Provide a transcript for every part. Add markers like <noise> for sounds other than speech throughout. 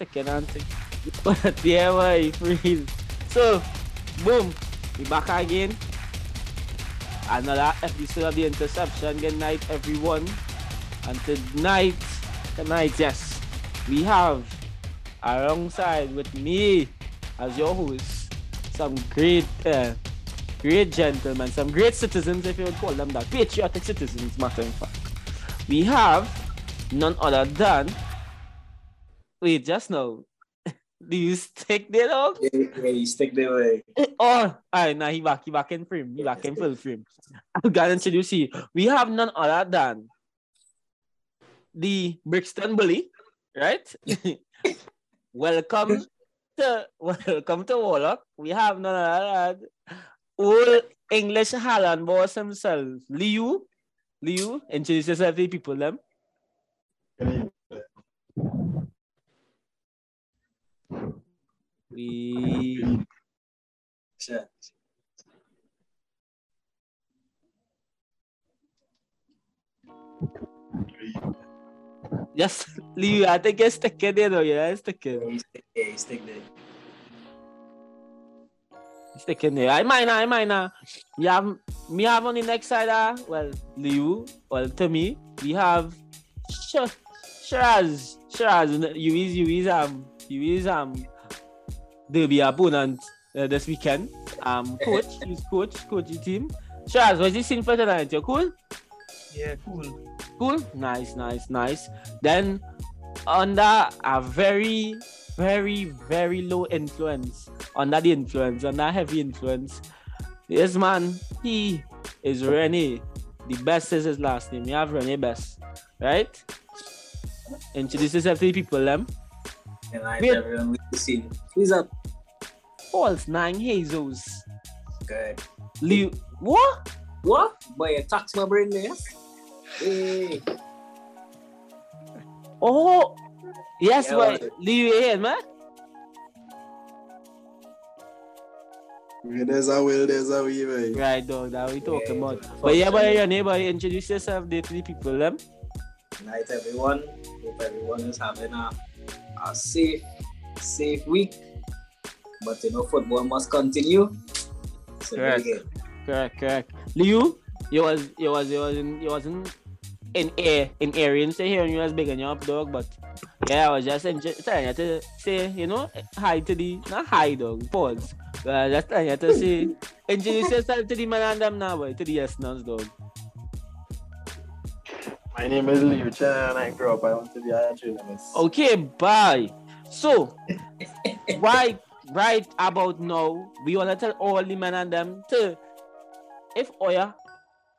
And thing. But yeah, boy, for real. So, boom, we back again. Another episode of the interception. Good night, everyone. And tonight, tonight, yes, we have alongside with me as your host some great, uh, great gentlemen, some great citizens, if you would call them that, patriotic citizens, matter of fact. We have none other than. Wait, just now. <laughs> Do you stick there dog? Yeah, yeah, you stick there way. Oh, alright, now he back, he back in frame, he back in full frame. I'm gonna introduce you. We have none other than the Brixton Bully, right? <laughs> welcome to welcome to Warlock. We have none other than old English Highland boss himself, Liu. Liu, introduce yourself to the people them. We just Liu, I think you're sticking there though, yeah, you stick, yeah, you stick there. Sticking there. I might I might not. We have me have on the next side, uh, well, Liu, well, to me, we have Sh- Shiraz. Shiraz, you is, you is, um, you is, um, derby opponent uh, this weekend. Um, coach, <laughs> he's coach, coach the team. Shiraz, what's the scene for tonight? You cool? Yeah, cool. Cool. Nice, nice, nice. Then under a very, very, very low influence, under the influence, under heavy influence, this man, he is Rene. The best is his last name. We have Rene Best, right? Introduce yourself to the people, them. And I Wait. everyone listen. Who's up? False nine Jesus. Good. Liu. What? What? Boy, you tax my brain there. Hey. Oh, yes, Yeah, but well- Liu here, man. Yeah, there's a will, there's a way, man. Right, dog. That we talking Yeah, about. But yeah, but your neighbor, introduce yourself there to the people, them. Good night, everyone. Hope everyone is having a, a safe, safe week. But you know, football must continue. So Correct. Correct, correct. Liu, you was you was you was in you wasn't in air in Arian say here and you was big you up dog, but yeah, I was just trying you to say, you know, hi to the not hi dog, pause. But I just trying to say <laughs> introduce yourself to the man and them now, boy, to the yes nuns dog. My name is Liu Chen and I grew up. I want to be a journalist. Okay, bye. So right right about now, we wanna tell all the men and them to if Oya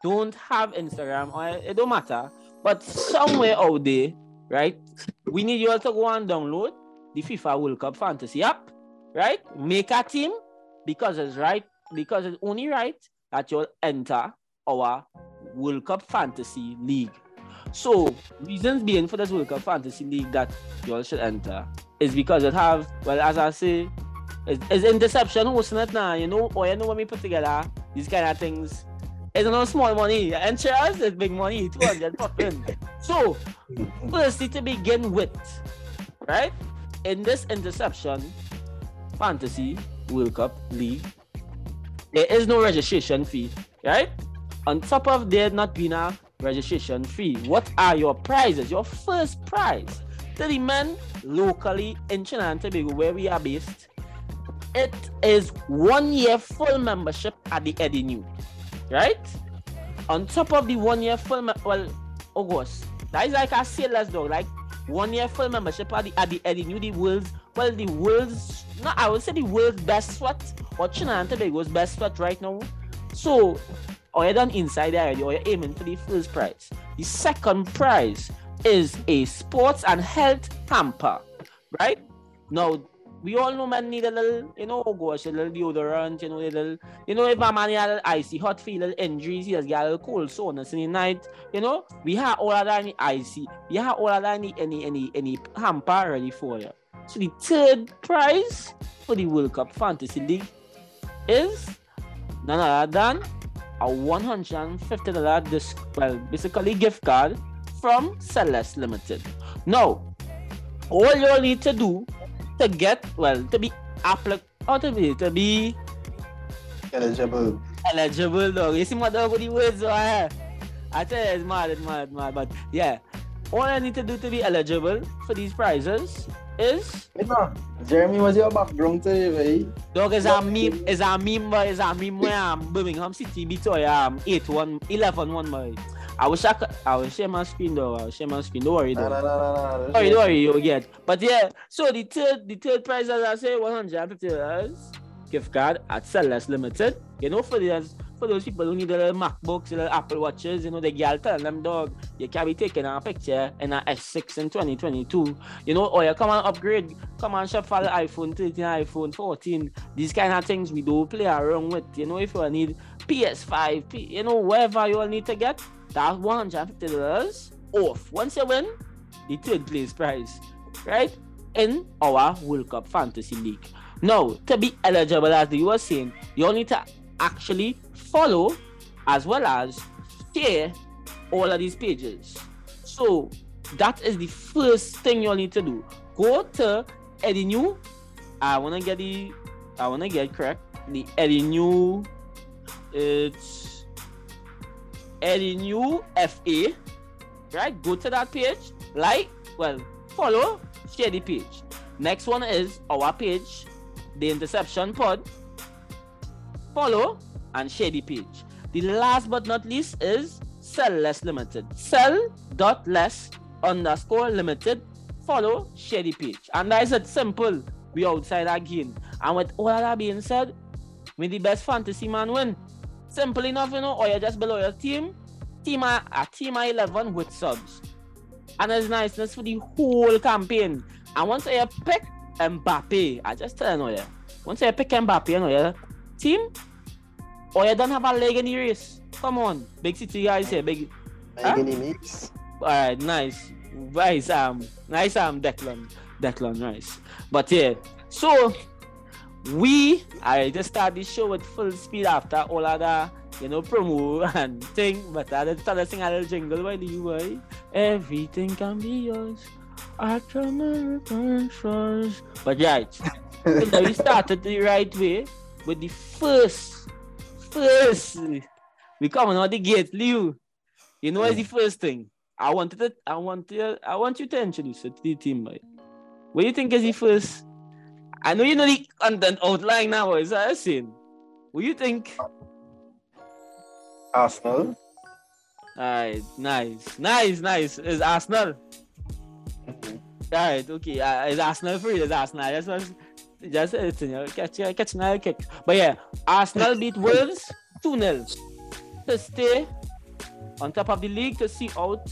don't have Instagram or it don't matter, but somewhere out there, right? We need you all to go and download the FIFA World Cup Fantasy app, right? Make a team because it's right, because it's only right that you'll enter our World Cup Fantasy League. So, reasons being for this World Cup Fantasy League that you all should enter is because it have, well, as I say, it's, it's interception hosting it now, you know, or you know when we put together these kind of things. It's not small money. And shares is big money, 200 popping. So, firstly to begin with, right? In this interception fantasy World Cup league, there is no registration fee, right? On top of there not being a registration fee, what are your prizes? Your first prize to the men locally in Trinidad and Tobago where we are based. It is one year full membership at the Eddie New, right? On top of the one year full, me- well, oh, August, that is like a sailor's dog, like one year full membership at the at the the world's well, the world's no, I would say the world's best sweat or Trinidad and Tobago's best sweat right now. So, or you're done inside there already, or you're aiming for the first prize. The second prize is a sports and health hamper, right? Now, we all know man need a little, you know, oh gosh, a little deodorant, you know, a little, you know, if a man had a icy hot feel, little injuries, he has got a little cold soreness in the night, you know, we have all of that in the icy, we have all of that in any, any, any hamper ready for you. So the third prize for the World Cup Fantasy League is none other than a $150 disc, well, basically gift card from Celeste Limited. Now, all you need to do to get well to be applic or to be to be Eligible. eligible dog. You see my dog with the words over here. I tell you it's mad, it's mad, mad. But yeah. All I need to do to be eligible for these prizes is You know, Jeremy was your background today, right? dog is a meme is a meme boy is a meme where um, Birmingham City beat oh, um 8 1 11 1 boy. I wish I could I will share my screen though. I will share my screen. Don't worry though. nah, nah, nah, nah. Don't worry, don't worry, you'll get. But yeah, so the third the third prize as I say, one hundred and fifty dollars gift card at Celeste Limited. You know, for those those people who need the little MacBooks, the little Apple watches, you know, the girl telling them dog, you can be taking a picture in a S6 in 2022. You know, oh, or you come and upgrade, come and shop for the iPhone 13, iPhone 14. These kind of things we do play around with. You know, if you need PS5, P, you know, whatever you all need to get, that's $150 off. Once you win, the third place prize, right? In our World Cup Fantasy League. Now, to be eligible, as you were saying, you only need to actually follow as well as share all of these pages. So that is the first thing you'll need to do. Go to Eddie New. I wanna get the I wanna get correct. The Eddie New it's Eddie New FA. Right? Go to that page, like, well, follow, share the page. Next one is our page, the Interception Pod. Follow and share the page. The last but not least is Celeste Limited. Sell dot less underscore limited. Follow, share the page. And that is it simple. We outside again. And with all that being said, may the best fantasy man win. Simple enough, you know, or you're just below your team. Team a, a team of 11 with subs. And it's niceness for the whole campaign. And once you pick Mbappe, I just tell you, yeah. Once you pick Mbappe, you know, yeah, team, or you don't have a leg in the race. Come on, big city guys here, big. Huh? Making the mix. All right, nice, nice, um, nice, um, Declan, Declan, nice. But yeah, so we, I just start this show with full speed after all of that, you know, promo <laughs> and thing. But I just started sing a little jingle by the boy. Everything can be yours. At my Trust. But right, so we started the right way with the first, first, we coming out the gate, Leo. You know what's the first thing? I wanted to, I want to, I want you to introduce it to the team, boy. What do you think is the first? I know you know the content outline now, is that a sin? What do you think? Arsenal. Alright, nice, nice, nice. It's Arsenal? Alright, okay. Uh, is Arsenal free? Is Arsenal? That's was just it's you catch you catch another kick. But yeah, Arsenal beat Wolves 2 0 to stay on top of the league to see out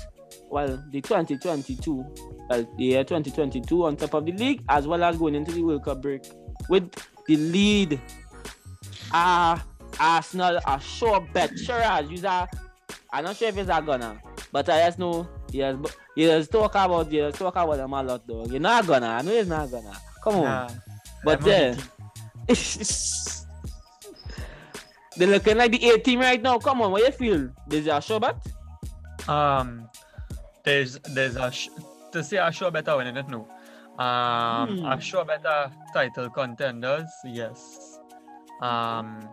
well the 2022 well the year 2022 on top of the league as well as going into the World Cup break with the lead. Ah, Arsenal are sure bet sure as you are. I'm not sure if it's a gonna, but I just know yes, but he just talk about you talk about them a lot though. You're not gonna. I know he's not gonna. Come on. Nah, But only they're looking like the A team right now. Come on, what you feel? There's a show bet? Um, there's there's a sh- to say a sure better winning it no. Um, a Hmm. sure better title contenders, yes. Um,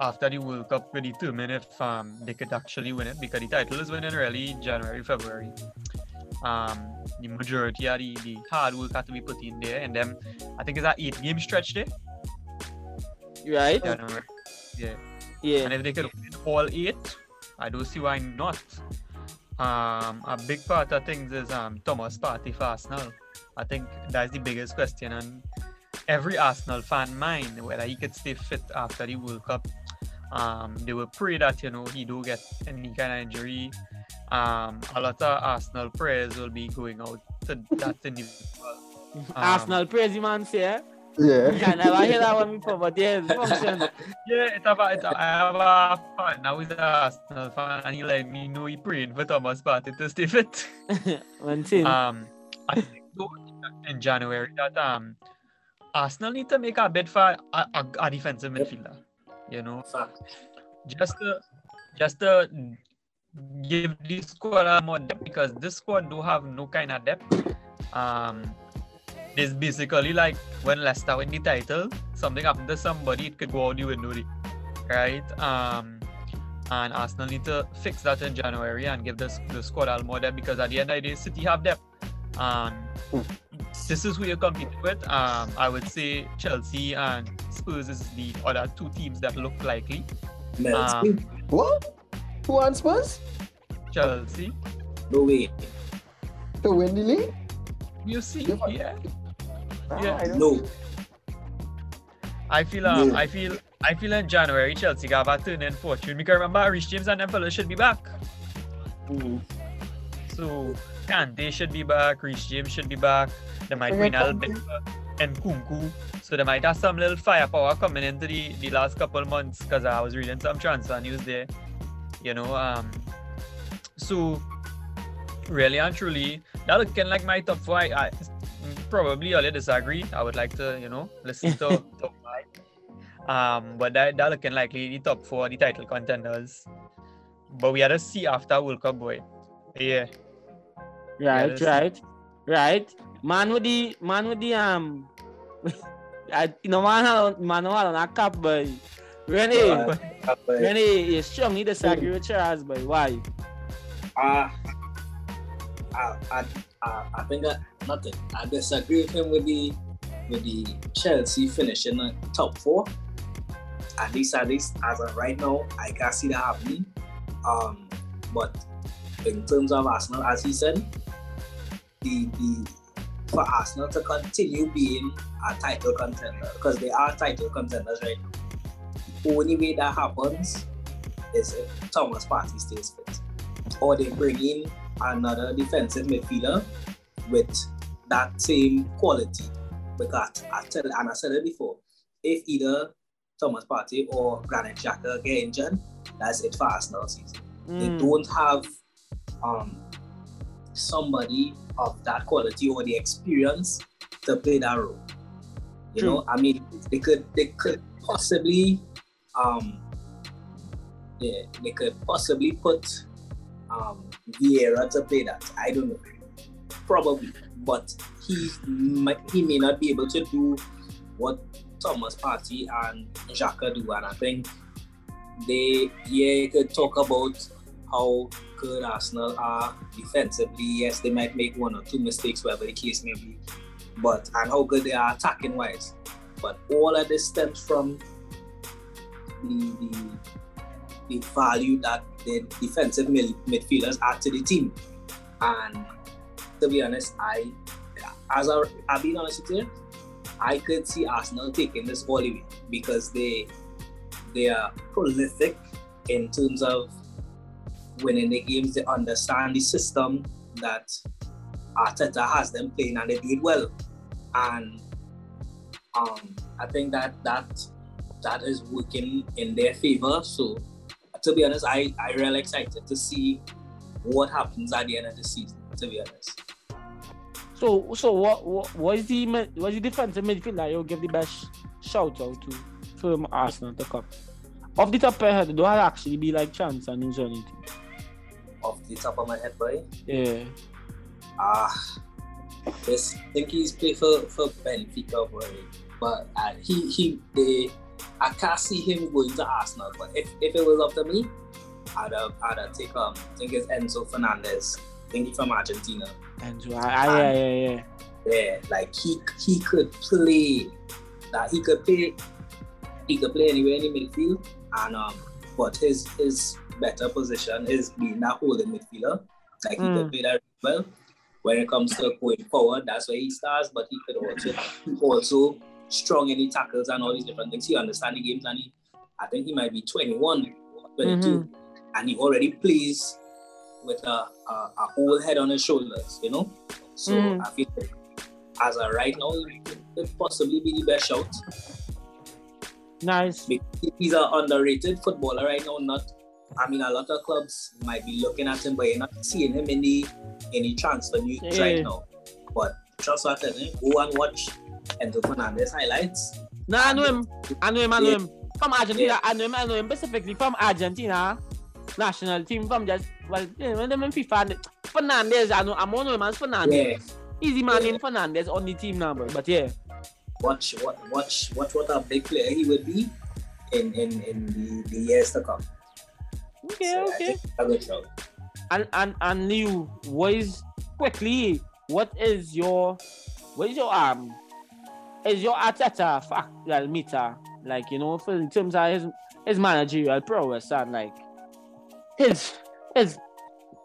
after the World Cup, we determine if um they could actually win it because the title is winning really January, February. Um, the majority of the, the hard work had to be put in there, and then I think it's an eight game stretch there. Right? January. Yeah. Yeah. And if they could win all eight, I don't see why not. Um, a big part of things is um Thomas Partey for Arsenal. I think that's the biggest question on every Arsenal fan mind whether he could stay fit after the World Cup. Um, they will pray that you know he don't get any kind of injury. Um, a lot of Arsenal prayers will be going out to that <laughs> individual. Um, Arsenal crazy man say. Yeah. <laughs> I never hear that one before, but yeah, it's function. <laughs> Yeah, it's about, it's, I have a fan now who's an Arsenal fan and he let me know he praying for Thomas Partey to stay fit. One thing. Um, I think in January that um Arsenal need to make a bid for a, a, a defensive midfielder. You know, just to just to give this squad a more depth because this squad do have no kind of depth. um, it's basically like when Leicester win the title, something happened to somebody, it could go out the window, right? Um, and Arsenal need to fix that in January and give this the squad a more depth because at the end of the day, City have depth. And this is who you're competing with. Um, I would say Chelsea and Spurs is the other two teams that look likely. Um, What? Who answers? Chelsea, no way. To win the league? you see, Yeah. yeah. Ah, Yeah. I don't No. I feel um, No. I feel I feel in January Chelsea got a turn in fortune because remember Reece James and them fellas should be back. Mm. So Kante should be back, Reece James should be back. They might Bring win a in little bit and Nkunku. So they might have some little firepower coming into the, the last couple months because I was reading some transfer news there. You know, um so really and truly, that looking like my top four. I, I probably I'll disagree. I would like to, you know, listen to <laughs> top five. Um, but that, that looking likely the top four, the title contenders. But we had to see after World Cup, boy. Yeah. Right, right, right. Man with the man with the um, <laughs> I, you know man on man on a cap boy. Rennie, Uh, but, Rennie, you strongly disagree with Charles boy. Why? uh, I, I, I, I think that nothing. I disagree with him with the with the Chelsea finishing the top four. At least, at least as of right now, I can't see that happening. Um, but in terms of Arsenal, as he said, the the for Arsenal to continue being a title contender because they are title contenders right now. Only way that happens is if Thomas Partey stays fit, or they bring in another defensive midfielder with that same quality. Because I tell and I said it before, if either Thomas Partey or Granit Xhaka get injured, that's it for Arsenal season. They Mm. don't have um, somebody of that quality or the experience to play that role. You True. know, I mean, they could they could possibly um, yeah, they could possibly put um, Vieira to play that. I don't know, probably, but he might he may not be able to do what Thomas Partey and Xhaka do, and I think they yeah could talk about how good Arsenal are defensively. Yes, they might make one or two mistakes, whatever the case may be, but and how good they are attacking wise. But all of this stems from the the, the value that the defensive mid- midfielders add to the team. And to be honest, I as I I've been honest with you, I could see Arsenal taking this all the way because they they are prolific in terms of winning the games. They understand the system that Arteta has them playing, and they do it well. And um, I think that that that is working in their favor. So, to be honest, I I really excited to see what happens at the end of the season. To be honest, So, so what, what, what is the what is the defensive midfielder you'll give the best shout out to for Arsenal to come? Off the top of your head, do I actually be like chance and or anything? off the top of my head, boy. Yeah. Ah, this I think he's played for for Benfica, boy. But uh, he he they I can't see him going to Arsenal. But if, if it was up to me, I'd have, I'd have take um I think it's Enzo Fernandez. I think he's from Argentina. So I, I yeah, yeah, yeah. Yeah, like he he could play that he could play he could play anywhere in the midfield and um but his his better position is being that holding midfielder. Like he Mm. could play that well. When it comes to going forward, that's where he starts, but he could also he also strong in the tackles and all these different things. He understands the games and he I think he might be 21 or 22 and he already plays with a, a, a whole head on his shoulders, you know? So Mhm. I feel like as of right now, he could possibly be the best shout. Nice. He's an underrated footballer right now. Not, I mean, a lot of clubs might be looking at him, but you're not seeing him in the in the transfer news Yeah. right now. But what I go and watch Enzo Fernandez highlights. No, I know him. I know him. I know him. From Argentina. Yeah. I know him. I know him specifically from Argentina. National team from just well, know, them in FIFA. and Fernandez. I know. I'm on him as Fernandez. Easy man in Fernandez on the team number, but yeah. Watch what watch watch what a big player he would be in in, in the, the years to come. Okay, So okay. a good shout. And and and Liu, what is quickly? What is your what is your um is your Arteta factual meter like you know for in terms of his his managerial prowess and like his his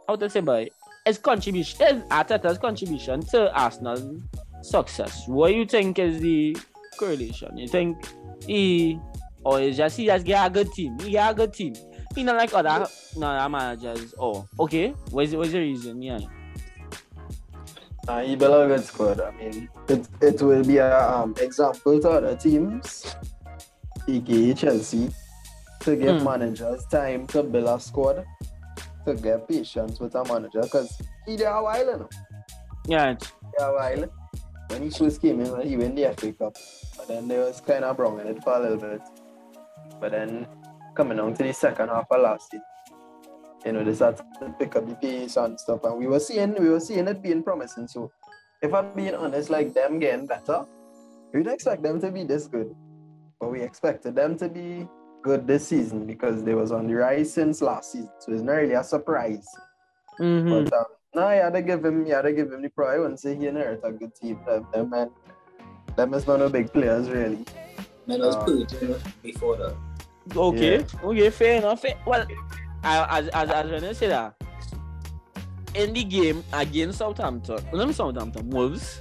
how to say boy his contribution his Arteta's contribution to Arsenal success. What you think is the correlation? You think he or is just he just get a good team? He get a good team. He not like other no other managers. Oh, okay. What's what's the reason? Yeah. Uh, he built a good squad. I mean, it, it will be a um, example to other teams, aka Chelsea, to give Hmm. managers time to build a squad, to get patience with a manager, because he there a while, you know. Yeah. There a while. When he first came in, he won the FA Cup, but then they was kind of wrong in it for a little bit. But then coming on to the second half of last season, you know, they started to pick up the pace and stuff, and we were seeing we were seeing it being promising. So, if I'm being honest, like them getting better, we didn't expect them to be this good, but we expected them to be good this season because they was on the rise since last season. So it's not really a surprise. Mm-hmm. But um, no, you had to give him, you had to give him the pro. I wouldn't say he inherited a good team. Them, them man, them is one of big players really. Man was Uh, good before the Okay. Okay. Fair enough. Fair- Well, I, as as as when I say that in the game against Southampton, not Southampton Wolves,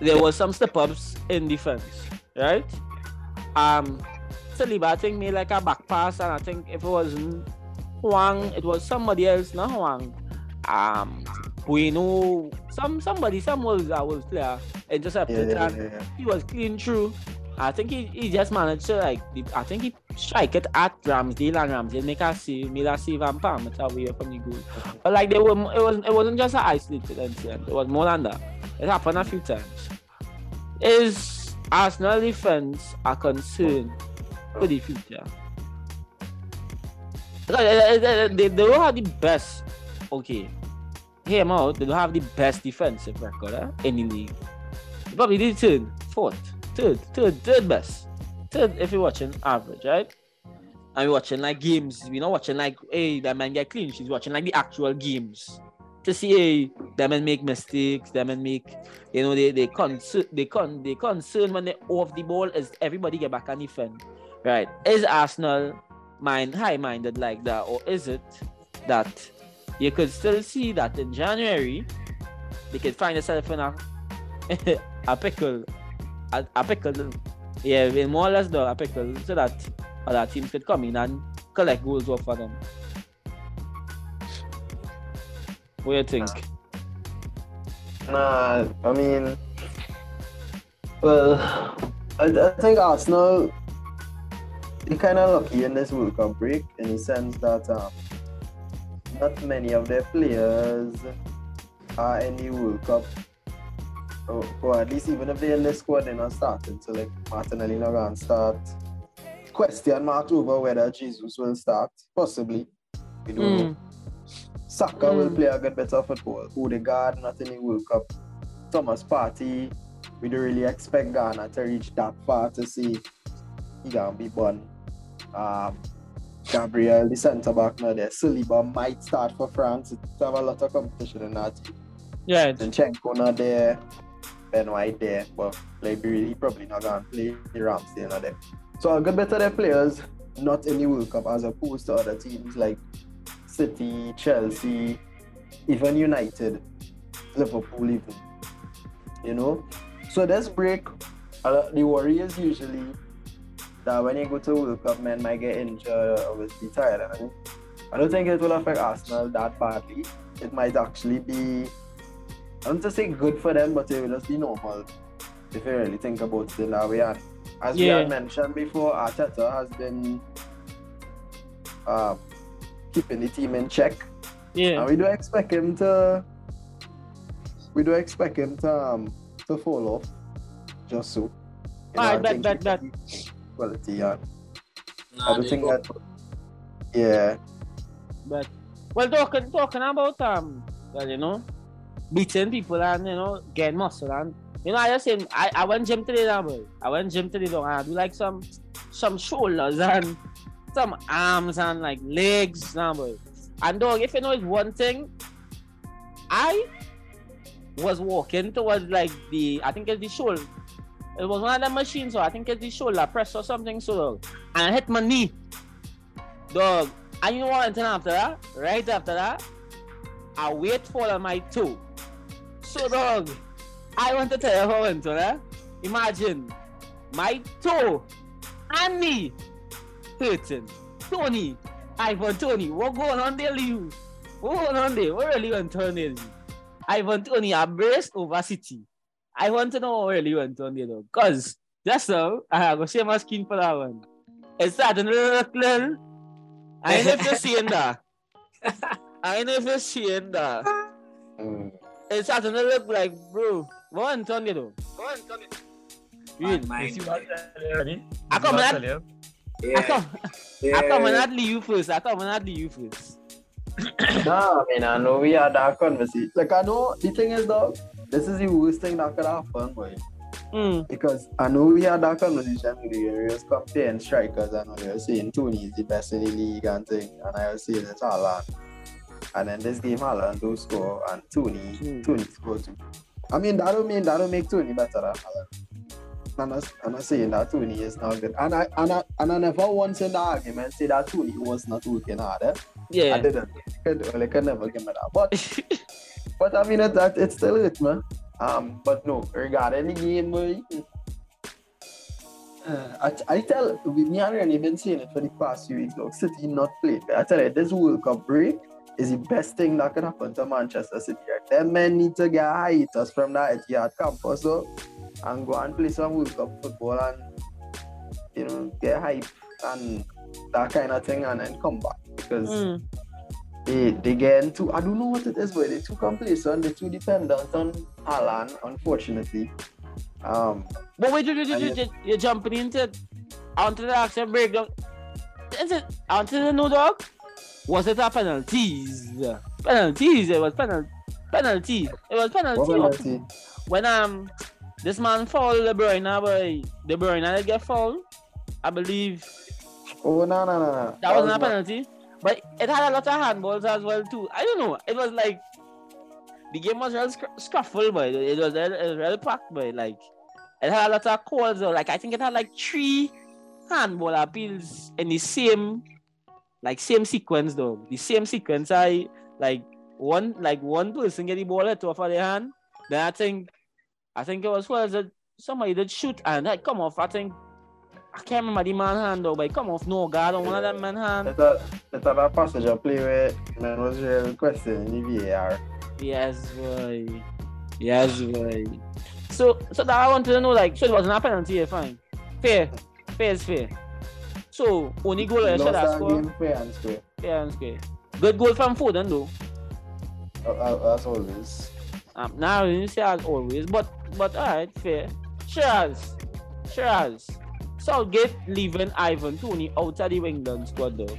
there was some step ups in defense, right? Um, Saliba I think made like a back pass, and I think if it wasn't Hwang, it was somebody else, not Hwang. Um, Bueno, some somebody, some Wolves, uh, Wolves player intercepted, Yeah, and yeah, yeah. he was clean through. I think he, he just managed to like I think he strike it at Ramsdale and Ramsdale make a save, made a save and palm it away from the goal. But like they were it wasn't it wasn't just an isolated incident, it was more than that. It happened a few times. Is Arsenal defense a concern for the future? Because They, they, they, they don't have the best okay. Hear 'em out, they don't have the best defensive record eh, in the league. They probably did third, fourth, third, third, third best. Third if you're watching average, right? And we're watching like games. We're not watching like, hey, that man get clean. She's watching like the actual games. To see hey, them and make mistakes, them and make you know they they concern they con they concern when they off the ball is everybody get back and defend. Right. Is Arsenal mind high minded like that, or is it that you could still see that in January they could find themselves in a <laughs> a pickle. A, a pickle. Yeah, in more or less the a pickle so that other teams could come in and collect goals off of them. What do you think? Nah, I mean, well, I, I think Arsenal they kind of lucky in this World Cup break in the sense that um, not many of their players are in the World Cup. Or, or at least even if they're in the squad, they're not starting. So like Martinelli not gonna start. Question mark over whether Jesus will start. Possibly. We don't know. Mm. Saka will Mm. play a good bit of football. Odegaard not in the World Cup. Thomas Partey, we don't really expect Ghana to reach that far to see he gonna be born. Um, Gabriel, the centre back now there. Saliba might start for France. Have a lot of competition in that. Yeah, Zinchenko not there. Ben White there, but like really, he probably not gonna play. The Ramsey not there. So good bit of their players not in the World Cup as opposed to other teams like City, Chelsea, even United, Liverpool even. You know? So this break, the worry is usually that when you go to World Cup, men might get injured or be tired. I don't think it will affect Arsenal that badly. It might actually be, I don't to say good for them, but it will just be normal if you really think about it in that way. And as we Yeah. had mentioned before, Arteta has been um, keeping the team in check. yeah. And we do expect him to we do expect him to um to fall off just so. You Alright, I bet, think bet, he- bet. Quality, yeah. Nah, I don't they think go- that yeah. But well, talking talking about um, well, you know, beating people and you know getting muscle and you know I just saying I, I went gym today now boy. I went gym today though and I do like some some shoulders and some arms and like legs now boy. And dog, if you know it's one thing, I was walking towards like the I think it's the shoulder. It was one of the machines, so I think it's the shoulder press or something so. And I hit my knee. Dog. And you know what happened after that? Right after that, I weight fall on my toe. So dog, I want to tell you how went that. Imagine my toe and knee hurting. Toney, Ivan Toney, what going on there, you? What going on there? What really went on there? Ivan Toney, I braced over City. I want to know what really went on there though. Cause just so I go share my screen for that one. It's starting to look little. I don't know if you're seeing that. <laughs> I don't know if you're seeing that. Mm. It's starting to look like, bro. What went on there though? What went on there? Real. Mine, You see mine. what I Ready? I come You and I tell? I come, yeah. I come and not leave you first. I come and not leave you first. Nah, I mean, I know we had that conversation. Like, I know the thing is, dog, this is the worst thing that could happen, boy. Mm. Because I know we had that conversation with you. You was comparing strikers, and you were saying Toney is the best in the league and thing. And I was saying it's Haaland. And then this game, Haaland do score, and Toney, Hmm. Toney score too. I mean, that don't mean that don't make Toney better than Haaland. I'm not, I'm not saying that Toney is not good. And I, and I, and I never once in the argument say that Toney was not working hard. Eh? I didn't. Could, well, I could never give me that. But <laughs> but I mean, it, that it still hurts, man. Um, but no, regarding the game, uh, I, I tell we me and Rennie been saying it for the past few weeks. Look, City not played. I tell you, this World Cup break is the best thing that could happen to Manchester City. Them men need to get hiatus from that Etihad campus so, and go and play some World Cup football and you know get hype and that kind of thing, and then come back because Mm. they they get too I don't know what it is, but they're too complacent, They're too dependent on Haaland, unfortunately. Um But wait, wait, wait, wait, wait, you're jumping into onto the action breakdown. Is it onto the no dog? Was it a penalties? Penalties. It was penalty. Penalty. It was penalty. penalty? When um this man fouled De Bruyne, boy. De Bruyne did get fouled. I believe Oh no no no no. that wasn't a not- penalty. But it had a lot of handballs as well too. I don't know. It was like the game was real scuffle, boy. It was real, it was real packed, boy. Like it had a lot of calls though. Like I think it had like three handball appeals in the same like same sequence though. The same sequence. I like one like one person get the ball hit off of their hand. Then I think I think it was was it somebody did shoot and that come off. I think I can't remember the man hand though, but it come off no guard on one of them man hand. It's a it's a that passenger play where man was real questioning the VAR. Yes, boy. Yes, boy. So, so that I wanted to know, like, so it wasn't a penalty, yeah, fine. Fair. Fair is fair. So, only goal I Lost should have that scored. game fair and square. Fair and square. Good goal from Foden, though. Uh, uh, as always. Um, now, I didn't say as always, but, but, alright, fair. Sure as. Sure as. Southgate leaving Ivan Toney out of the England squad, though.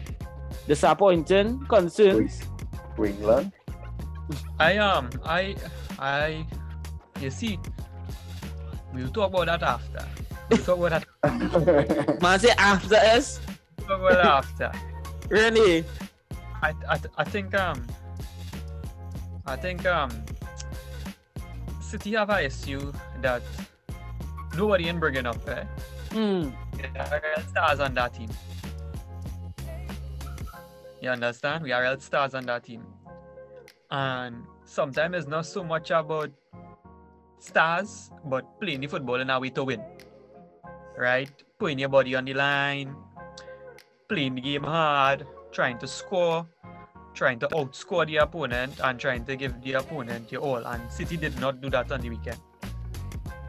Disappointing, concerns. For England. I um I I you see we'll talk about that after. We'll talk about that Man say after us, we'll talk about that after. really. I, I, I think um I think um City have a issue that nobody in bringing up eh? There are real stars on that team. You understand? We are real stars on that team. And sometimes it's not so much about stars, but playing the football in a way to win. Right? Putting your body on the line, playing the game hard, trying to score, trying to outscore the opponent, and trying to give the opponent your all. And City did not do that on the weekend.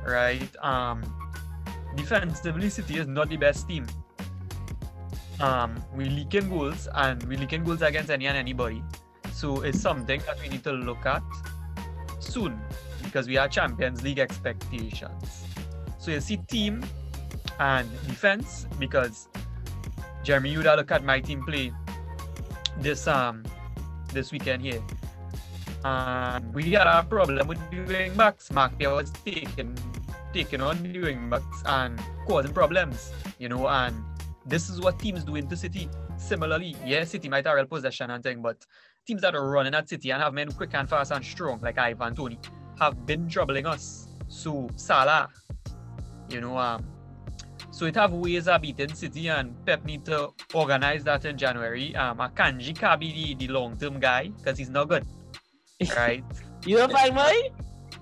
Right? Um defensively, City is not the best team. Um, we leaking goals and we leaking goals against any and anybody. So it's something that we need to look at soon because we are Champions League expectations. So you see team and defense because Jeremy, have look at my team play this um this weekend here. And we had a problem with the wing backs. Mark Pierre was taking taking on the wing backs and causing problems, you know, and this is what teams do into City. Similarly, yeah, City might have real possession and thing, but teams that are running at City and have men quick and fast and strong, like Ivan Toney, have been troubling us. So Salah, you know, um, so it have ways of beating City and Pep need to organize that in January. Um, Akanji can't be the, the long-term guy because he's not good, right? <laughs> You don't find money?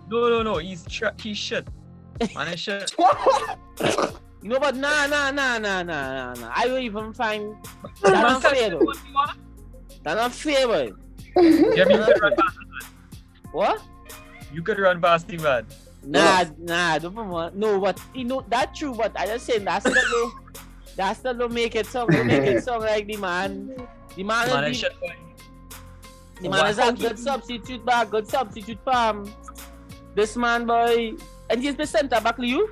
no, no, no, he's tr- he's shit. Man, is shit. <laughs> You know, but nah, nah, nah, nah, nah, nah, nah. I don't even find <laughs> Man, that not fair though. That not fair, boy. Yeah, you could run past, What? you could run past him, man. Nah, nah, don't put. No, but you know that true, but I just saying that's still do that's still don't make it sound don't make it sound like the man. The man, Man, is is the, the man is a Wow. good substitute back, good substitute farm. This man boy and he's the centre back you?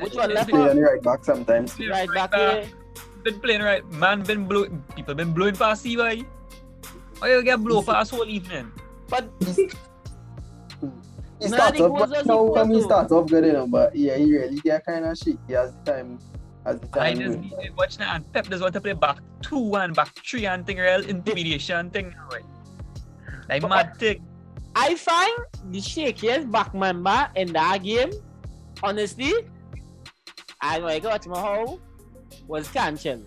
Which one left Play or on the right back sometimes. Yeah, right back back. here? Been playing right, man. Been blowing. People been blowing past you, boy. Why you get blow <laughs> past whole evening? But <laughs> He starts off, but was now equal when he starts off good, you know, but yeah, he really get kind of shaky as the time, as the I just goes. be watching that and Pep does want to play back two and back three and thing real intimidation thing. Right? Like But mad thing. I find the shakiest back member in that game, honestly, and when I got my home, was Cancel.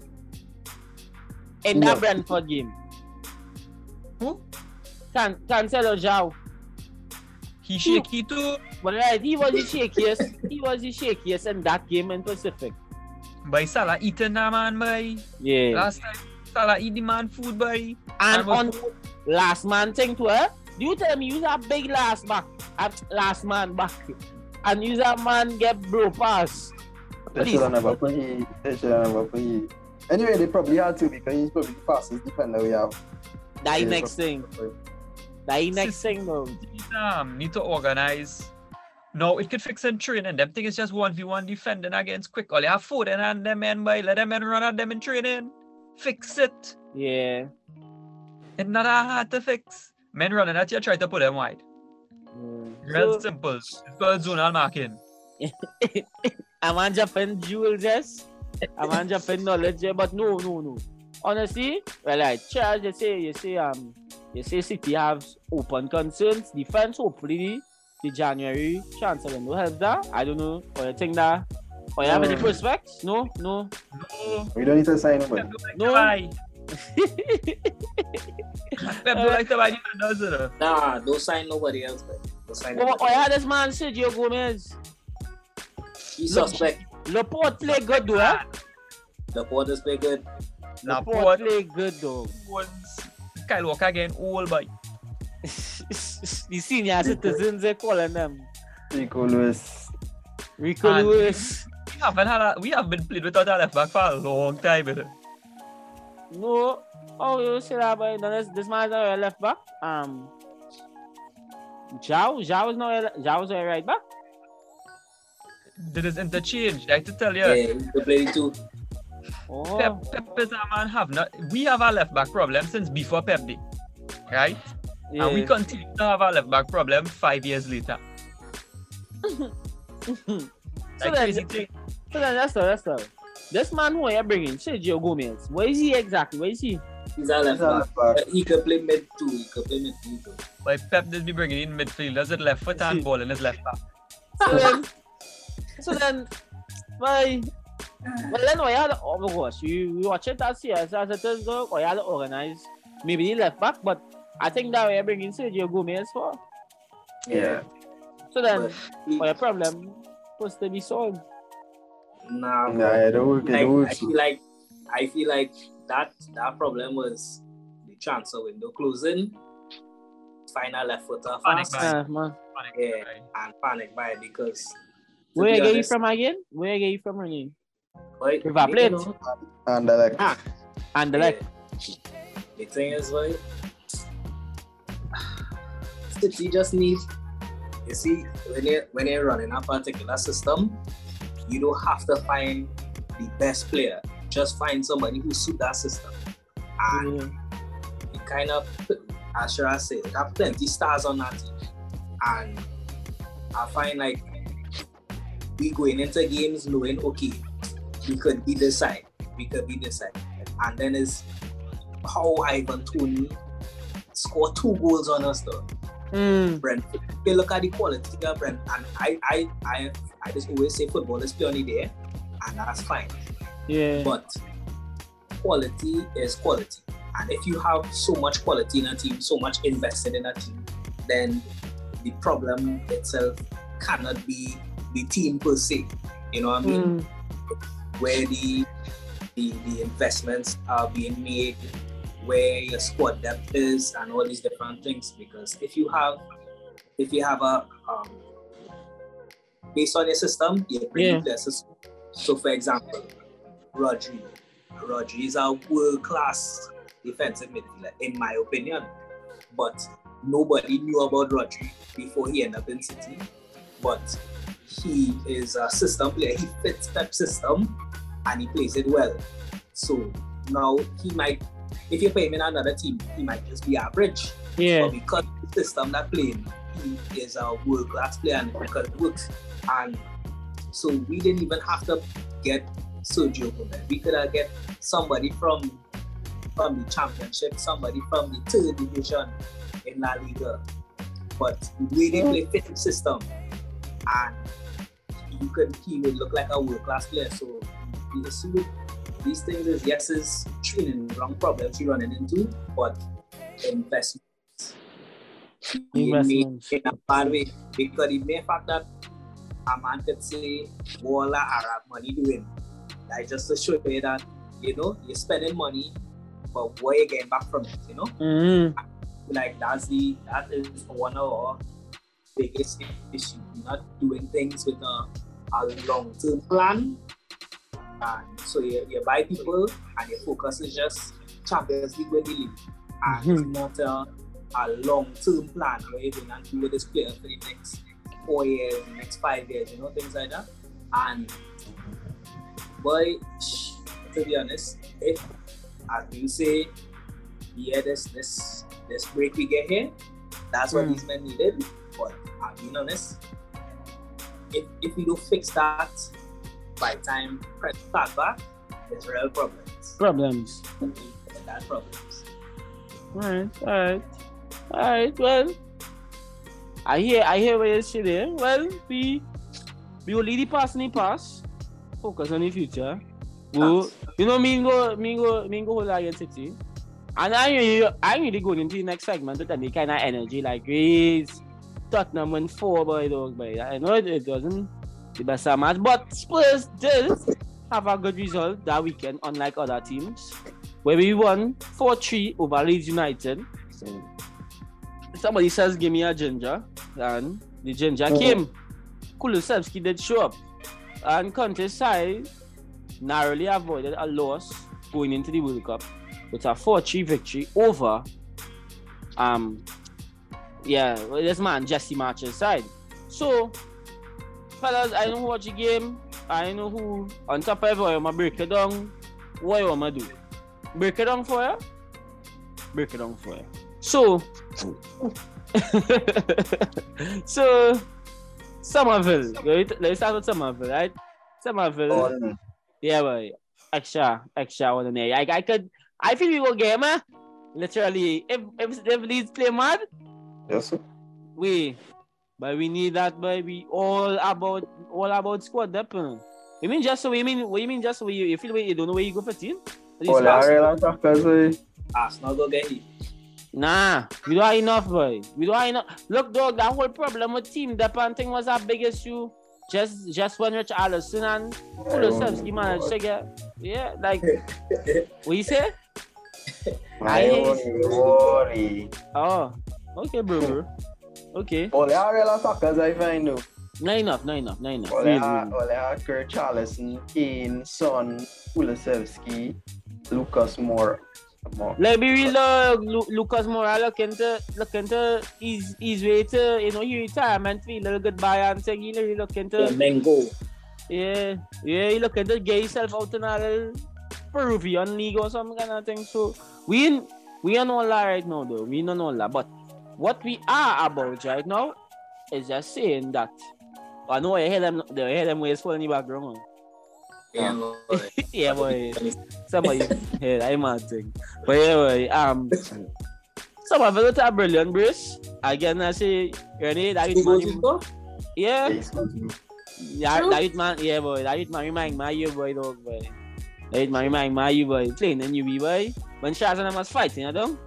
In that No. Brentford game. Who? Can Cancelo João. He shaky too. But right, he was the shakiest. he was the shakiest in that game in Pacific. By Salah eating that man, boy. Yeah. Last time Salah eat the man food, boy. and and was- on last man thing to her, do you tell me use a big last back, a last man back, and use a man get bro pass? They should have never put he. They should have never put he. Anyway, they probably had to because he's probably the fastest defender we have. That Yeah, next thing. That next thing though. Need, um, need to organize. No, it could fix in training. Them thing is just one v one defending against quick. All you have food and them men by let them men run at them in training. Fix it. Yeah. It's not that hard to fix. Men running at you, try to put them wide. Real So, simple. Called zonal marking. I'm on Japan jewel just. I'm on Japan knowledge, but no, no, no. Honestly, well, like charge you say, you say, um, you say City have open concerns. Defense, hopefully, the January transfer window help that. I don't know. Or you think that? Or you have any Mm. prospects? No, no. No. We don't need to sign him, <laughs> <laughs> Pep but don't like No. to. Pep don't like to buy defenders, you know. Nah, don't sign nobody else, man. Don't sign Or, or nobody. you had this man Sergio Gomez. He suspect. Laporte play good though, eh? The Porters play good. Laporte Laporte play good though. once Kyle Walker again, old boy. the senior citizens they calling them. Rico Lewis. Rico And- Lewis. We haven't had a, we have been playing without a left back for a long time, you know. No. Oh, you say that, but no, this, this man's not a left back. Um, Zhao, Zhao is not a, Zhao is a right back. There is interchange, I have to tell you. Yeah, he could play too. Oh, Pep, Pep is a man have not. We have a left back problem since before Pep did, right? yeah. And we continue to have a left back problem five years later. <laughs> so Like then, so then that's all, that's all. This man who you're bringing, Sergio Gomez, where is he exactly? Where is he? He's a left back. back. He could play mid too. He could play midfield too. But Pep did be bringing in midfielders at left foot and ball in his left back. So <laughs> then, so then, why? Well, then why you had oh my gosh, you, you watch it as serious as it is though, or you had to organize maybe the left back, but I think that we're bringing Sergio Gomez for. Yeah. So then, But he- what your problem supposed to be solved? nah, Nah, yeah, the work, the like, work. I feel like I feel like that that problem was the transfer window closing. Final left footer Panic buy. Uh, man. yeah, and panic buy because. Where be you get you from again? Where you get you from Renee? boy, River you know, And uh, like, ah, And the yeah. like, The thing is, boy, City <sighs> just need. You see, when you when you're running a particular system, you don't have to find the best player. Just find somebody who suit that system. And yeah. it kind of as should I say, they have plenty stars on that team. And I find like we going into games knowing okay, we could be this side, we could be this side. And then is how Ivan Toney scored two goals on us though. Mm. Brent. If you look at the quality of Brent, and I, I, I, I just always say football is purely there, and that's fine. Yeah. But quality is quality, and if you have so much quality in a team, so much invested in a team, then the problem itself cannot be the team per se. You know what I mean? Mm. Where the, the the investments are being made, where your squad depth is, and all these different things. Because if you have if you have a um, based on your system, you bring Yeah. players. So, for example, Rodri. Rodri is a world class defensive midfielder, in my opinion. But nobody knew about Rodri before he ended up in City. But he is a system player. He fits Pep system and he plays it well. So now he might, if you pay him in another team, he might just be average. Yeah. But because the system that playing, he is a world class player and because it works. And so we didn't even have to get Sergio Gomez. We could have get somebody from from the championship, somebody from the third division in La Liga. But the way they play fit system and you could he would look like a world class player. So you see with these things is yes is training wrong problems you're running into, but investments Investments. in a bad way because the mere fact that a man could say Walla Arab money doing like just to show you that you know you're spending money but what you getting back from it you know Mm. like that's the that is one of our biggest issue not doing things with a, a long-term plan and so you, you buy people and your focus is just Champions League win the league and it's not a, a long-term plan where you're going to do with this player for the next four years, next five years, you know, things like that. And boy, to be honest, if as you say, yeah, this this this break we get here, that's what Mm. these men needed. I'm being honest, if if we don't fix that by time press start back, there's real problems. Problems. That problems. Alright, alright. Alright, well. I hear I hear what you say there. Well, we we will lead the pass in the pass. Focus on the future. We'll, you know, me go me go me go hold against City. And I really I really going into the next segment with any kind of energy like raise Tottenham win four by dog by I know it, it wasn't the best of match, but Spurs did have a good result that weekend, unlike other teams where we won 4-3 over Leeds United. Somebody says give me a ginger and the ginger Mhm. came. Kulusevski did show up and Conte's side narrowly avoided a loss going into the World Cup with a 4-3 victory over um yeah this man Jesse Marsch's side. So fellas I know who watch the game, I know who on top of everything I'm break it down. What you wanna do? break it down for you. Break it down for you. So, <laughs> so Summerville. Let- Let's start with Summerville, right? Summerville. Oh, Yeah, boy. Extra, extra one in there. I, I could. I feel we go game, eh? Literally, if if if Leeds play mad, yes, sir. we. But we need that, boy. We all about all about squad depth. You mean just so? You mean what you mean just so you, you feel where you don't know where you go for team? At least All the last- real eh? Arsenal go get it. Nah, we don't have enough, boy. We don't have enough. Look, dog, that whole problem with team depth thing was our big issue. Just just when Richarlison and Kulusevski managed to get yeah, like <laughs> what you say? I I- don't worry. Oh, okay, bro. bro. Okay, All the real attackers, I find though. not enough, not enough, not enough. All Really, the really. all Kurt Charleston, Kane, Son, Kulusevski, Lucas Moura. Moura. Like be real, uh, Lu- Lucas Moura looking to looking to his his way to you know he retirement feel a little goodbye and thing. He really looking to Mengo. Yeah, yeah, you look at the get yourself out in a little Peruvian league or some kind of thing. So we We don't know right now, though. We don't know that. But what we are about right now is just saying that. I know I hear them. They hear them ways in the background. Yeah, boy. <laughs> yeah, boy. Somebody, yeah, I'm mad thing. But yeah, boy. Um, some of it are brilliant, Bruce. Again, I say, Renee, that Who is man. Yeah, yeah, True. that is man. Yeah, boy. That is man. Remind my you, boy, dog, boy. That is man. Remind my you, boy. Playing in UB, boy. When Shaz and them was fighting, you know?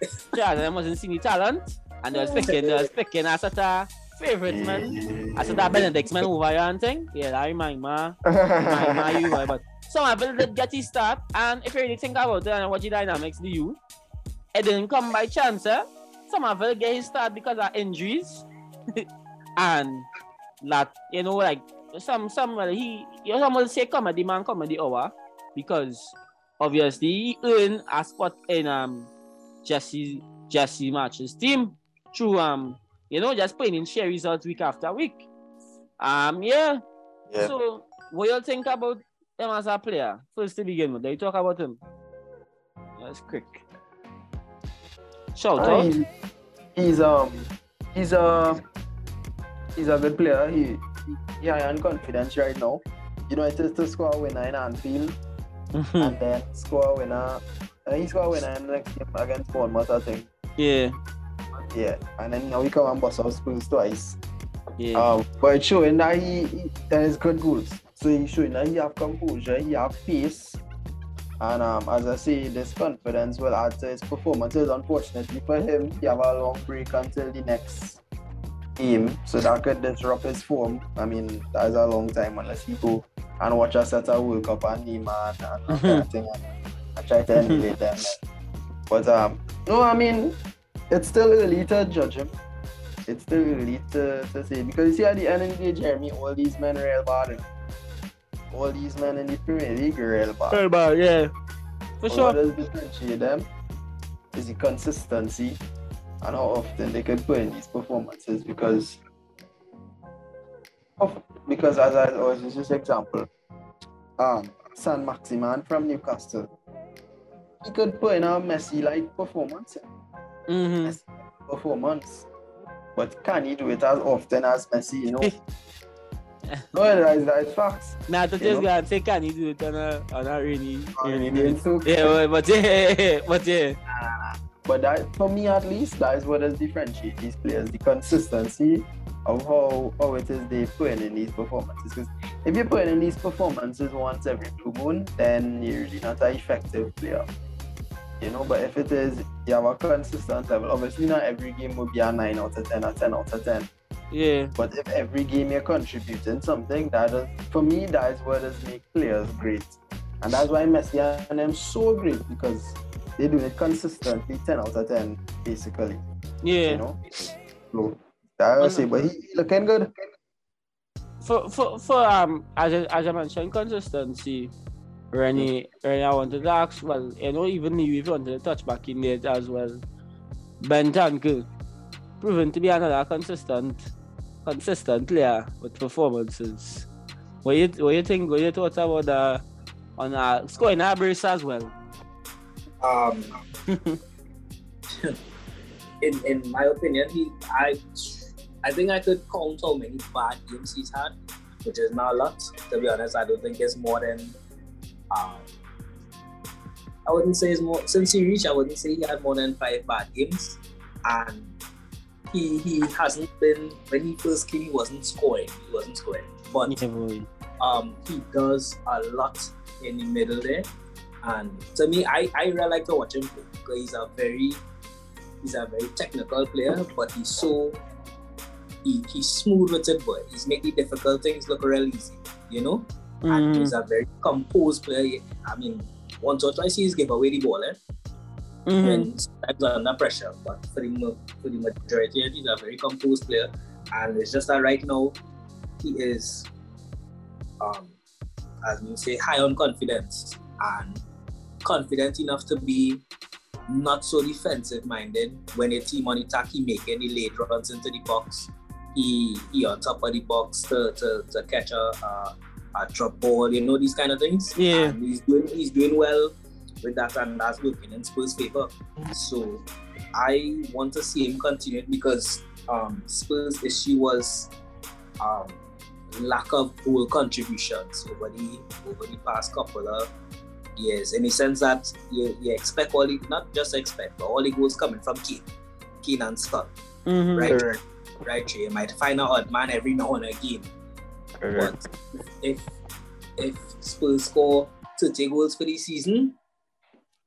And them wasn't seeing the talent, and they was picking, they was picking as a ta- favorite man. As a ta Benedict's man over here and thing. Yeah, that remind my. my, my you, boy. But some of it did get his start, and if you really think about it and watch the dynamics, do you? It didn't come by chance, eh? Some of it get his start because of injuries, <laughs> and that you know, like some some well, he you know, some will say comedy man, comedy hour, because obviously he earned a spot in um Jesse Jesse Marsch's team through um you know just playing in share results week after week. Um yeah, Yeah. so, what you think about him as a player? First to begin with, they talk about him. That's quick. Shout Uh, out. he's, he's um he's a he's a good player. He he high on confidence right now. You know, it is to score a winner in Anfield <laughs> and then score a winner. Uh, he scored a winner in the next game against Bournemouth, I think. yeah, Yeah, and then now we come and bust our Spurs twice. yeah, Um, but it's showing that he, he that is good goals. So he's showing that he have composure, he have pace. And um, as I say, this confidence will add to his performances. Unfortunately for him, he have a long break until the next game. So that could disrupt his form. I mean, that is a long time unless he go and watch a set of World Cup and Neymar and, and, that kind <laughs> of thing and try to emulate them. But um, no, I mean, it's still early to judge him it's still early to, to say because you see at the end of the day, Jeremy, all these men are real bad. All these men in the Premier League are real bad. Very bad, yeah, for But sure. What does differentiate them is the consistency and how often they can put in these performances because of because as I always use this example, um Saint-Maximin from Newcastle, he could put in a Messi like performance hmm performance. But can he do it as often as Messi, you know? <laughs> no, that is, that is facts. Now, to You just know? go and say, can you do it on a, on a rainy, rainy day? day, Yeah, but, but <laughs> yeah, but yeah. But that, for me at least, that is what does differentiate these players: the consistency of how how it is they put in these performances. Because if you put in these performances once every blue moon, then you're really not an effective player. You know, but if it is you have a consistent level, obviously not every game will be a nine out of ten or ten out of ten. Yeah, But if every game you're contributing something, that is for me that is what does make players great. And that's why Messi and them so great because they do it consistently 10 out of 10 basically. yeah. You know? So that I would say, but he, he looking good. For, for, for um, as I, as I mentioned, consistency. Rennie, Rennie, I wanted to ask, well, you know, even if you wanted to touch back in there as well, Bentancur, proven to be another consistent, consistent player with performances. What you, what you think, what you thought about the, on uh, scoring a brace as well? Um, <laughs> in in my opinion, he I I think I could count how many bad games he's had, which is not a lot. To be honest, I don't think it's more than um, I wouldn't say it's more since he reached. I wouldn't say he had more than five bad games, and he he hasn't been when he first came. He wasn't scoring. He wasn't scoring, but Yeah, um, he does a lot in the middle there. And to me, I, I really like to watch him play because he's a very he's a very technical player, but he's so he, he's smooth with it, but he's making difficult things look real easy, you know? And Mhm. he's a very composed player. I mean, once or twice he's give away the ball, eh? Mhm. when sometimes under pressure. But for the, for the majority, he's a very composed player, and it's just that right now he is, um, as we say, high on confidence and confident enough to be not so defensive minded. When a team on attack, he make any late runs into the box. He he on top of the box to, to, to catch a, a a drop ball, you know these kind of things. Yeah. And he's doing he's doing well with that, and that's working in Spurs' favor. So I want to see him continue because um, Spurs' issue was um, lack of goal contributions over the over the past couple of years. In the sense that you, you expect all the not just expect, but all the goals coming from Kane, Kane and Scott, Mhm. right? Correct. Right, you might find an odd man every now and again. Correct. But if if Spurs score 30 goals for the season,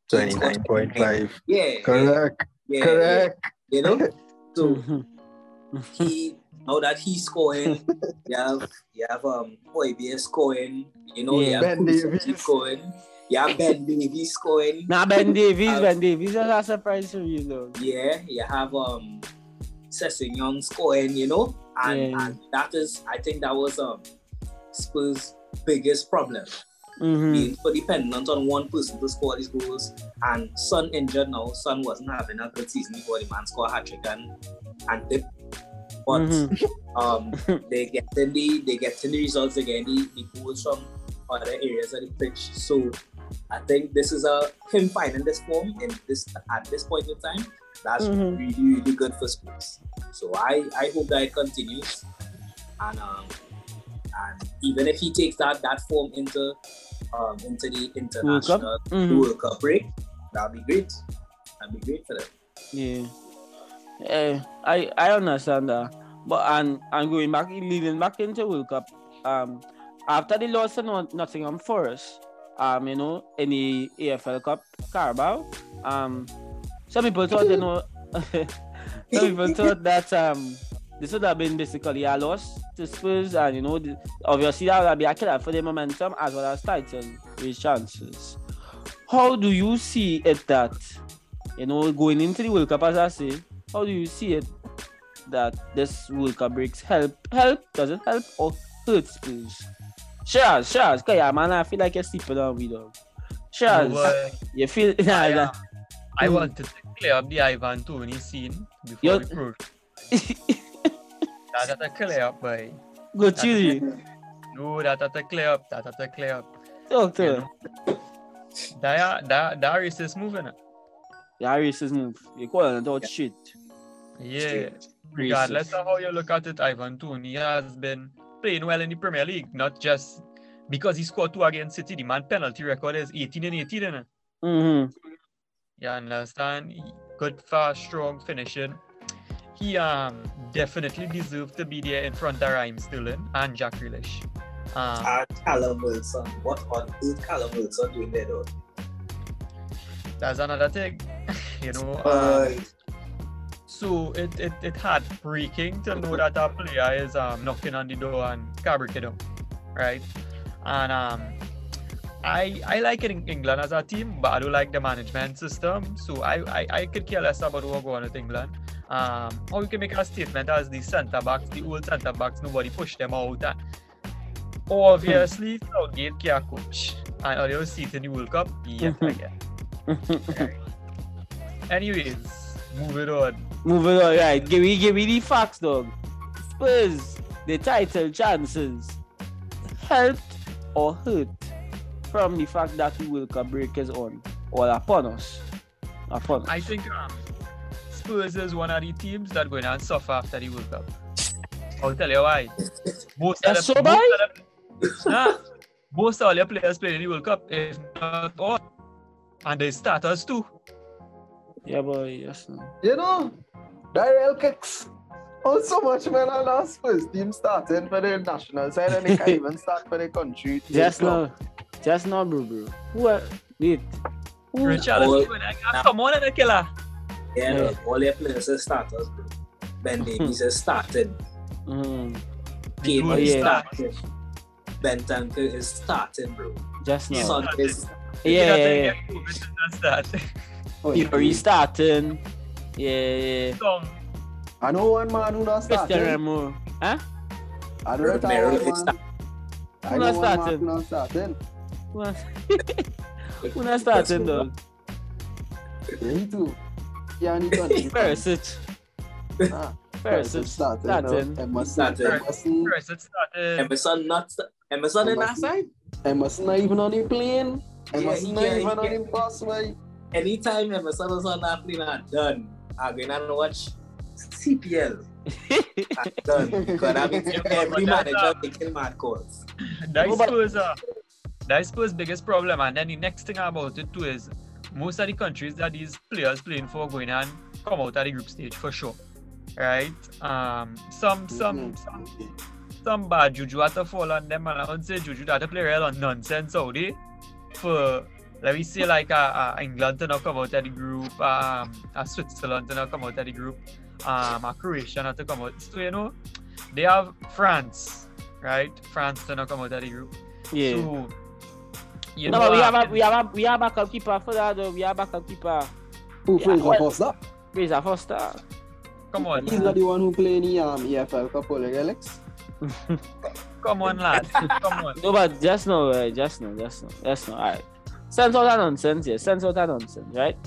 Kane 29.5. yeah, Correct. yeah, Correct. yeah, you know. So <laughs> he now that he's scoring, you have you have um Højbjerg scoring, you know, Yeah. you have Ben Kulusevski Davies. scoring, you have Ben Davies scoring, Now <laughs> Ben Davies, Uh, Ben Davies is a surprise for you though. yeah, you have um Sessegnon scoring, you know, and, Yeah. and that is I think that was um Spurs' biggest problem. Mhm. being so dependent on one person to score these goals. And Son injured now. Son wasn't having a good season before the man scored a hat trick and and dip. But Mhm. <laughs> um, they get in the they get in the results again, the, the goals from other areas of the pitch. So I think this is a him finding this form in this at this point in time. That's Mhm. really really good for Spurs. So I I hope that it continues. And um and even if he takes that that form into um into the international Mhm. World Cup break, that'll be great. That'll be great for them. Yeah. Eh, I I understand that. But and and going back leading back into World Cup, um after the loss to Not- Nottingham Forest, um, you know, in the EFL Cup Carabao, um some people thought you know <laughs> <laughs> some people thought that um this would have been basically a loss to Spurs and you know the, obviously that would be a killer for the momentum as well as title race chances. How do you see it that you know, going into the World Cup, as I say, how do you see it that this World Cup breaks help? Help? Does it help or hurt Spurs? Shaz, Shaz, cause yeah, man, I feel like you're sleeping on me, dog. Shaz, No, but you feel <laughs> nah, I, nah. I Mm. wanted to clear up the Ivan Toney scene before Yo- we prove. That had to clear up, boy. go chill. No, that had to clear up. That had to clear up. Talk to You her. know? That, that, that racist moving. Yeah, racist move. You calling it out shit. Yeah. Regardless of how you look at it, Ivan Toney has been playing well in the Premier League, not just because he scored two against City. The man penalty record is 18 and 18. innit? Mm-hmm. You understand? He- Good, fast, strong finishing. He um definitely deserved to be there in front of Raheem Sterling and Jack Grealish. Um, Uh, Callum Wilson. What on earth Callum Wilson doing there though? that's another thing, <laughs> you know. Uh, Um, so it, it it had breaking to know that a player is um knocking on the door and can't break it down, right? And um, I I like it in England as a team, but I don't like the management system. So I I, I could care less about what's going on with England. Um, or you can make a statement as the centre backs, the old centre backs, nobody pushed them out. And obviously, <laughs> Southgate can't coach. And all you see it in the World Cup, yeah, I <laughs> get. Anyways, moving on. Moving on, right. Give me, give me the facts, dog. Spurs, the title chances, helped or hurt from the fact that the will Cup break is on or upon us. Upon us. I think um, Spurs is one of the teams that going to suffer after the World Cup. I'll tell you why. Most of That's the, so most bad? of the, <laughs> nah, most of all your players playing in the World Cup, if not all, and the starters too. Yeah, boy. Yes. no. You know, Daryl kicks. Oh, so much men on our first team starting for the national side and they can't <laughs> even start for the country. Yes, club. Now. Just now, bro, bro. Who are, wait. Who, Richard, all- come on, and killer. yeah, Yeah. all their players are starters, bro. Ben Davies is starting. Mm, Kane Oh, is yeah. starting. Bentancur is starting, bro. just now. Son is Yeah, <laughs> yeah, yeah. That's. Oh, He restarting. Yeah, yeah. Song. I know one man who not Christian starting. Remo. Huh? I know that Romero one is man. I Who know not one man starting? who not starting. Who not- Who not starting, dog? Yeah, he too. Yeah, and he done it. Perisic. Ah, Perisic. starting. Starting. No, Emerson, Starting. Emerson, First, it started. Emerson not st- Emerson in that Emerson. side? Emerson not even on the plane. Emerson he not can't- he even on can't- him pass, boy. Anytime Emerson is on that plane, I'm done. I'm going to watch CPL. I'm <laughs> done. Because that means Yeah, but every that's, manager uh, making mad calls. That's No, but- Spurs, uh, that's Spurs' biggest problem. And then the next thing about it too is most of the countries that these players playing for going and come out at the group stage for sure. Right? Um some some Mhm. some some bad juju had to fall on them and I would say juju that to play real on nonsense out there for let me say like uh, uh, England to not come out of the group, um uh, Switzerland to not come out of the group, um uh, Croatia not to come out. So you know, they have France, right? France to not come out of the group. yeah. So you no, know, but we have a we have a we have backup keeper for that though. We have backup keeper. Who Yeah, Fraser well- Forster? Fraser Forster. come on, He's not the one who play in the um, EFL Cup, like Alex. <laughs> come on, lad, <laughs> come on. No, but just no, uh, just no, just no, just no. All right. Sense out that nonsense, yeah. Sense out that nonsense, right?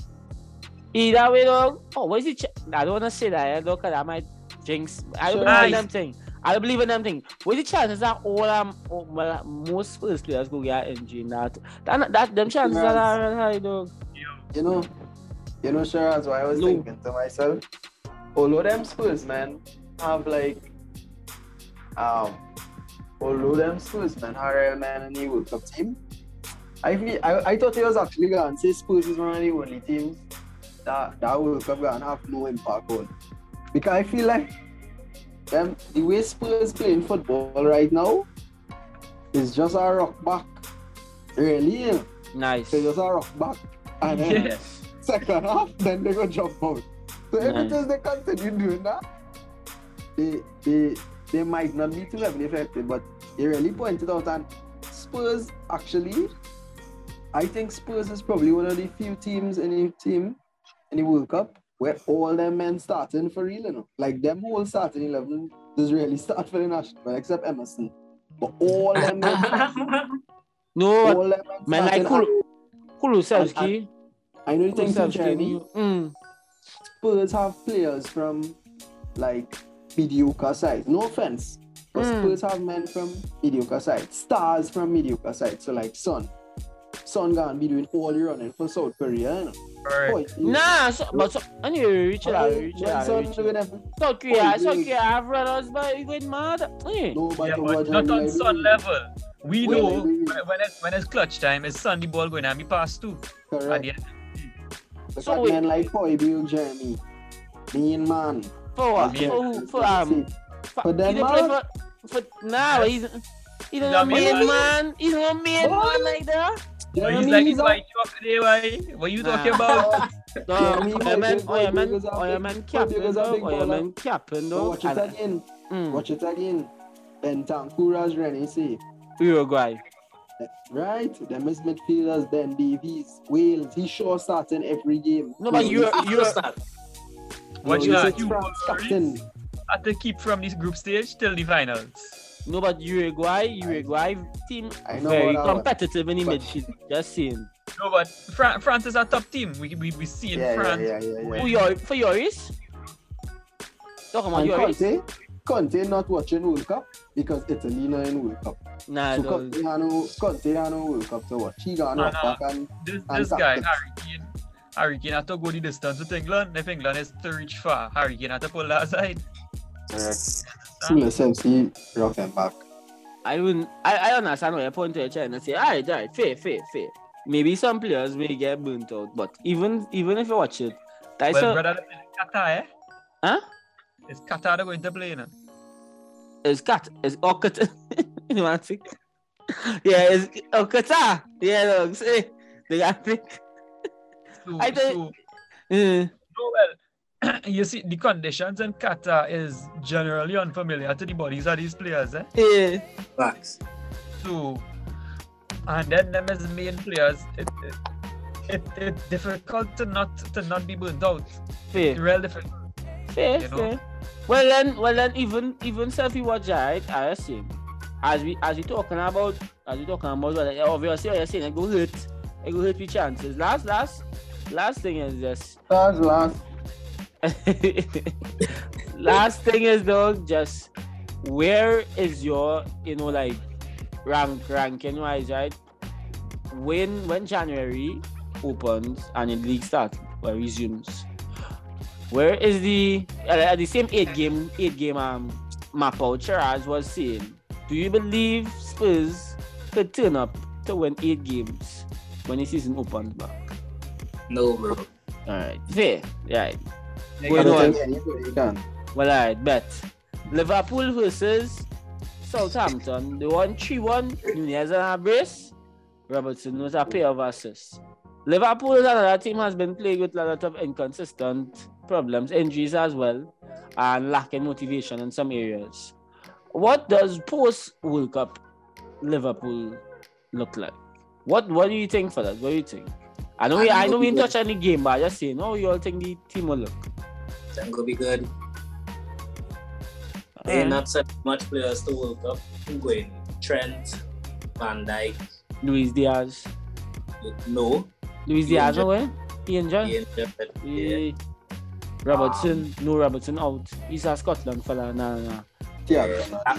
Either way, though. Oh, what is it? Ch- I don't want to say that, yeah, though, because I might jinx. I don't Sure. believe in Nice. them thing. I don't believe in them thing. What is the chances that all um, oh, well, most first players go get injury in that? That, that them chances Yes. are high, though. You know, you know, sure, as I was No. thinking to myself, although them Spurs, man, have like, um, although them Spurs, man, have real man in the World Cup team, I feel, I, I thought he was actually going to say Spurs is one of the only teams that, that World Cup going to have no impact on. Because I feel like them, the way Spurs playing football right now is just a rock back. Really? Nice. They just a rock back. And then Yeah. second half, then they go jump out. So every Nice. they continue doing that, they they they might not be too heavily affected, but they really pointed out and Spurs actually I think Spurs is probably one of the few teams in the team in the World Cup where all them men starting for real, you know. Like them whole starting eleven does really start for the national, except Emerson. But all them men, <laughs> No, all them men man, like starting, Kul- Kulusevski. I know you think Kulusevski, Jeremy, mm, Spurs have players from like mediocre sides. No offense. But Mm. Spurs have men from mediocre sides. Stars from mediocre sides. So like Son. Son gonna be doing all the running for South Korea. You know? Alright. Boy, he- Nah, so, but so, anyway, Richard, When- Richard, when Son Richard. doing them, South Korea, Oh, South yeah. Korea have runners, but you going mad. Eh. nobody Yeah, over but not on like Son level. We know when, when, it's, when it's clutch time, it's Son the ball going and be passed too. At Correct. the end. Look So at wait. men like Højbjerg, Jeremy. Mean man. For what? Yeah. For who? For um. For, For he dey Denmark? play for, for nah, but he's he's Yeah, not man. main man. He's not main What? man like that. But he's like is this a- white chalk today, why? What you talking Nah. about? No, Yeah, me, Oil my man, big- Oil my man, big is a Oil big- man my big captain is a though. big Oil captain But though. watch it again. mm, Watch it again. Bentancur as Rennie say. Uruguay. Right? Them is midfielders, Ben Davies, Wales. He sure starting every game. No, but you After you start. Watch you that. said You France captain. have to keep from this group stage till the finals. No, but Uruguay, Uruguay team I know very about that one. competitive in the But- midfield. Just saying. No, but Fran- France is a top team. We we, we see in Yeah, yeah, France. yeah, yeah, yeah. Who your for Lloris? Talking about And Lloris? Conte, Conte not watching World Cup because Italy not in World Cup. Nah, So no. Conte had no, Conte had no World Cup to watch. He got No, knocked no. back and This And this guy tactics. Harry Kane. Harry Kane had to go the distance with England. If England is to reach far, Harry Kane had to pull that side. Kulusevski rock him back. I wouldn't. I, I understand what your point you're trying to say. All right, all right, fair, fair, fair. Maybe some players may get burnt out, but even even if you watch it, that's Well, a, brother, it's Qatar, eh? huh? It's Qatar going to play, you know. It's cat. It's Okata. <laughs> you want to think? Yeah, it's Okata. Yeah, no, say they got pick. So, I don't- so Uh, No, well, <clears throat> you see, the conditions in Qatar is generally unfamiliar to the bodies of these players, eh? yeah. Facts. So, and then them as main players, it, it, it, it's difficult to not to not be burnt out. Fair, Real difficult. fair, you know? fair. Well then, well then, even even selfie watch right, I assume. As we as we talking about as we talking about well, obviously what you're saying it go hurt. It go hurt with chances. Last last last thing is this. That's last. <laughs> last thing is though, just where is your, you know, like rank ranking wise, right? when when January opens and the league starts or resumes, where is the uh, the same eight game eight game um map out Shiraz was saying? Do you believe Spurs could turn up to win eight games when the season opens back? No, bro. All right, fair, right. I Going on. think anybody can. Well, all right, bet. Liverpool versus Southampton. They won 3 1. Nunez and a brace. Robertson was a pair of assists. Liverpool is another team has been playing with a lot of inconsistent problems, injuries as well, and lacking motivation in some areas. What does post World Cup Liverpool look like? What What do you think for that? What do you think? I know we, I know we didn't touch any game, but I just saying, how you all think the team will look? Then go be good. They're not so much players to World Cup. I'm going Trent, Van Dijk, Luis Diaz. no. Luis Diaz injured. away. He injured. He injured. Yeah. Yeah. Robertson, no Robertson out. He's a Scotland fella. Nah, nah. Yeah, Ah,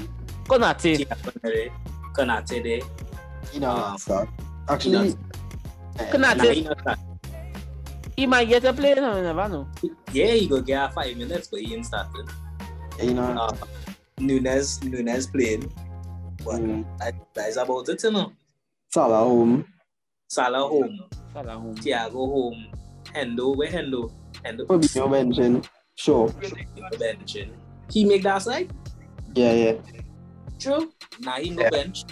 Konate. Konate, Konate there. you know, Um, start. Actually, Nah, Konate. He not start. He might get a play. No, you never know. Yeah, he go get five minutes, but he ain't started. you know, Uh, Nunez, Nunez playing. But mm, that, that is about it, you know. Salah home. Salah home, Fella home. Thiago home, Hendo, where Hendo? Hendo Fabinho mentioned. Sure. benching. He make that side? Yeah, yeah. True. Nah, he no Yeah. bench.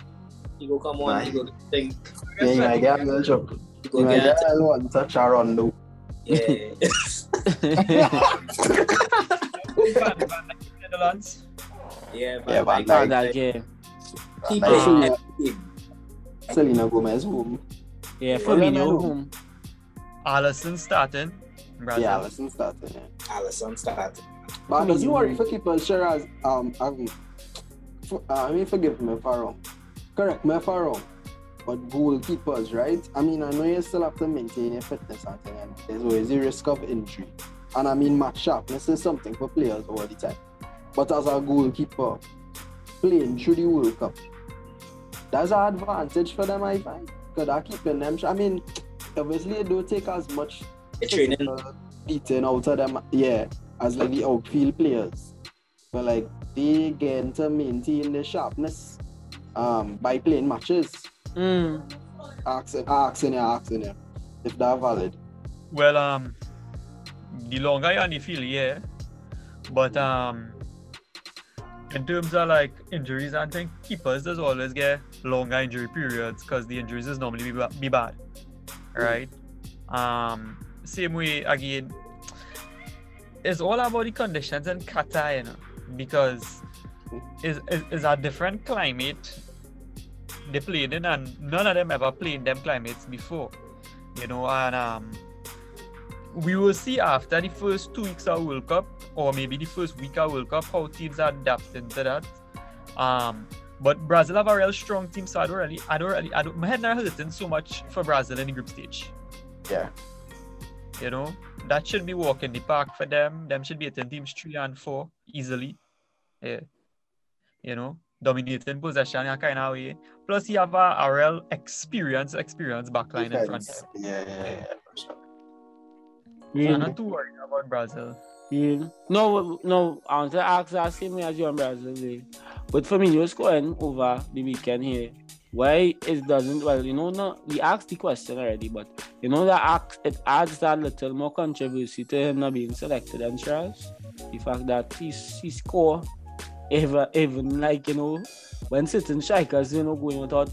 He go come on, Nah. he go think. Yeah, you might get a little job. He You go might get get a one touch a rondo. Yeah. Netherlands. yeah, Yeah, but Van like, Dijk. that yeah. he Van play Dijk. every game. Selena Gomez home. Yeah, Well, I Firmino know. home. Alisson starting. Brazil. Yeah, listen starting. Yeah. Alisson started. But does you worry for keepers, Shiraz? Um, um, for, uh, I mean, forgive me if I'm wrong. Correct me if I'm wrong. But goalkeepers, right? I mean, I know you still have to maintain your fitness and thing, and there's always a risk of injury. And I mean, match sharpness is something for players all the time. But as a goalkeeper, playing through the World Cup, that's an advantage for them, I find. Because they're keeping them. I mean, obviously, it don't take as much The training. beating out of them, yeah, as like the outfield players. But like they get to maintain the sharpness um by playing matches. Mm. Asking, asking you, asking you if they're valid. Well, um, the longer you're on the field, yeah. But um, in terms of like injuries and things, keepers does always get longer injury periods because the injuries is normally be, be bad, right? Um, same way again. It's all about the conditions in Qatar, you know, because it's, it's, it's a different climate they played in, and none of them ever played in them climates before, you know, and um, we will see after the first two weeks of World Cup, or maybe the first week of World Cup, how teams are adapting to that. Um, but Brazil have a real strong team, so I don't really, I don't really, I don't, my head not hurting so much for Brazil in the group stage. Yeah. You know, that should be walking the park for them. Them should be hitting teams three and four easily. Yeah. You know, dominating possession in kind of way. Plus, he have a, a real experience, experience backline in front. Defense. Yeah, yeah, yeah. for sure. So I'm not too worried about Brazil. Yeah. No, no, I want to ask that same way as you and Brazil. eh. But for me, you're scoring over the weekend here. Why it doesn't? Well, you know, no, we asked the question already, but you know that act, it adds that little more controversy to him not being selected and Charles. The fact that he he score ever even like you know when certain strikers you know going without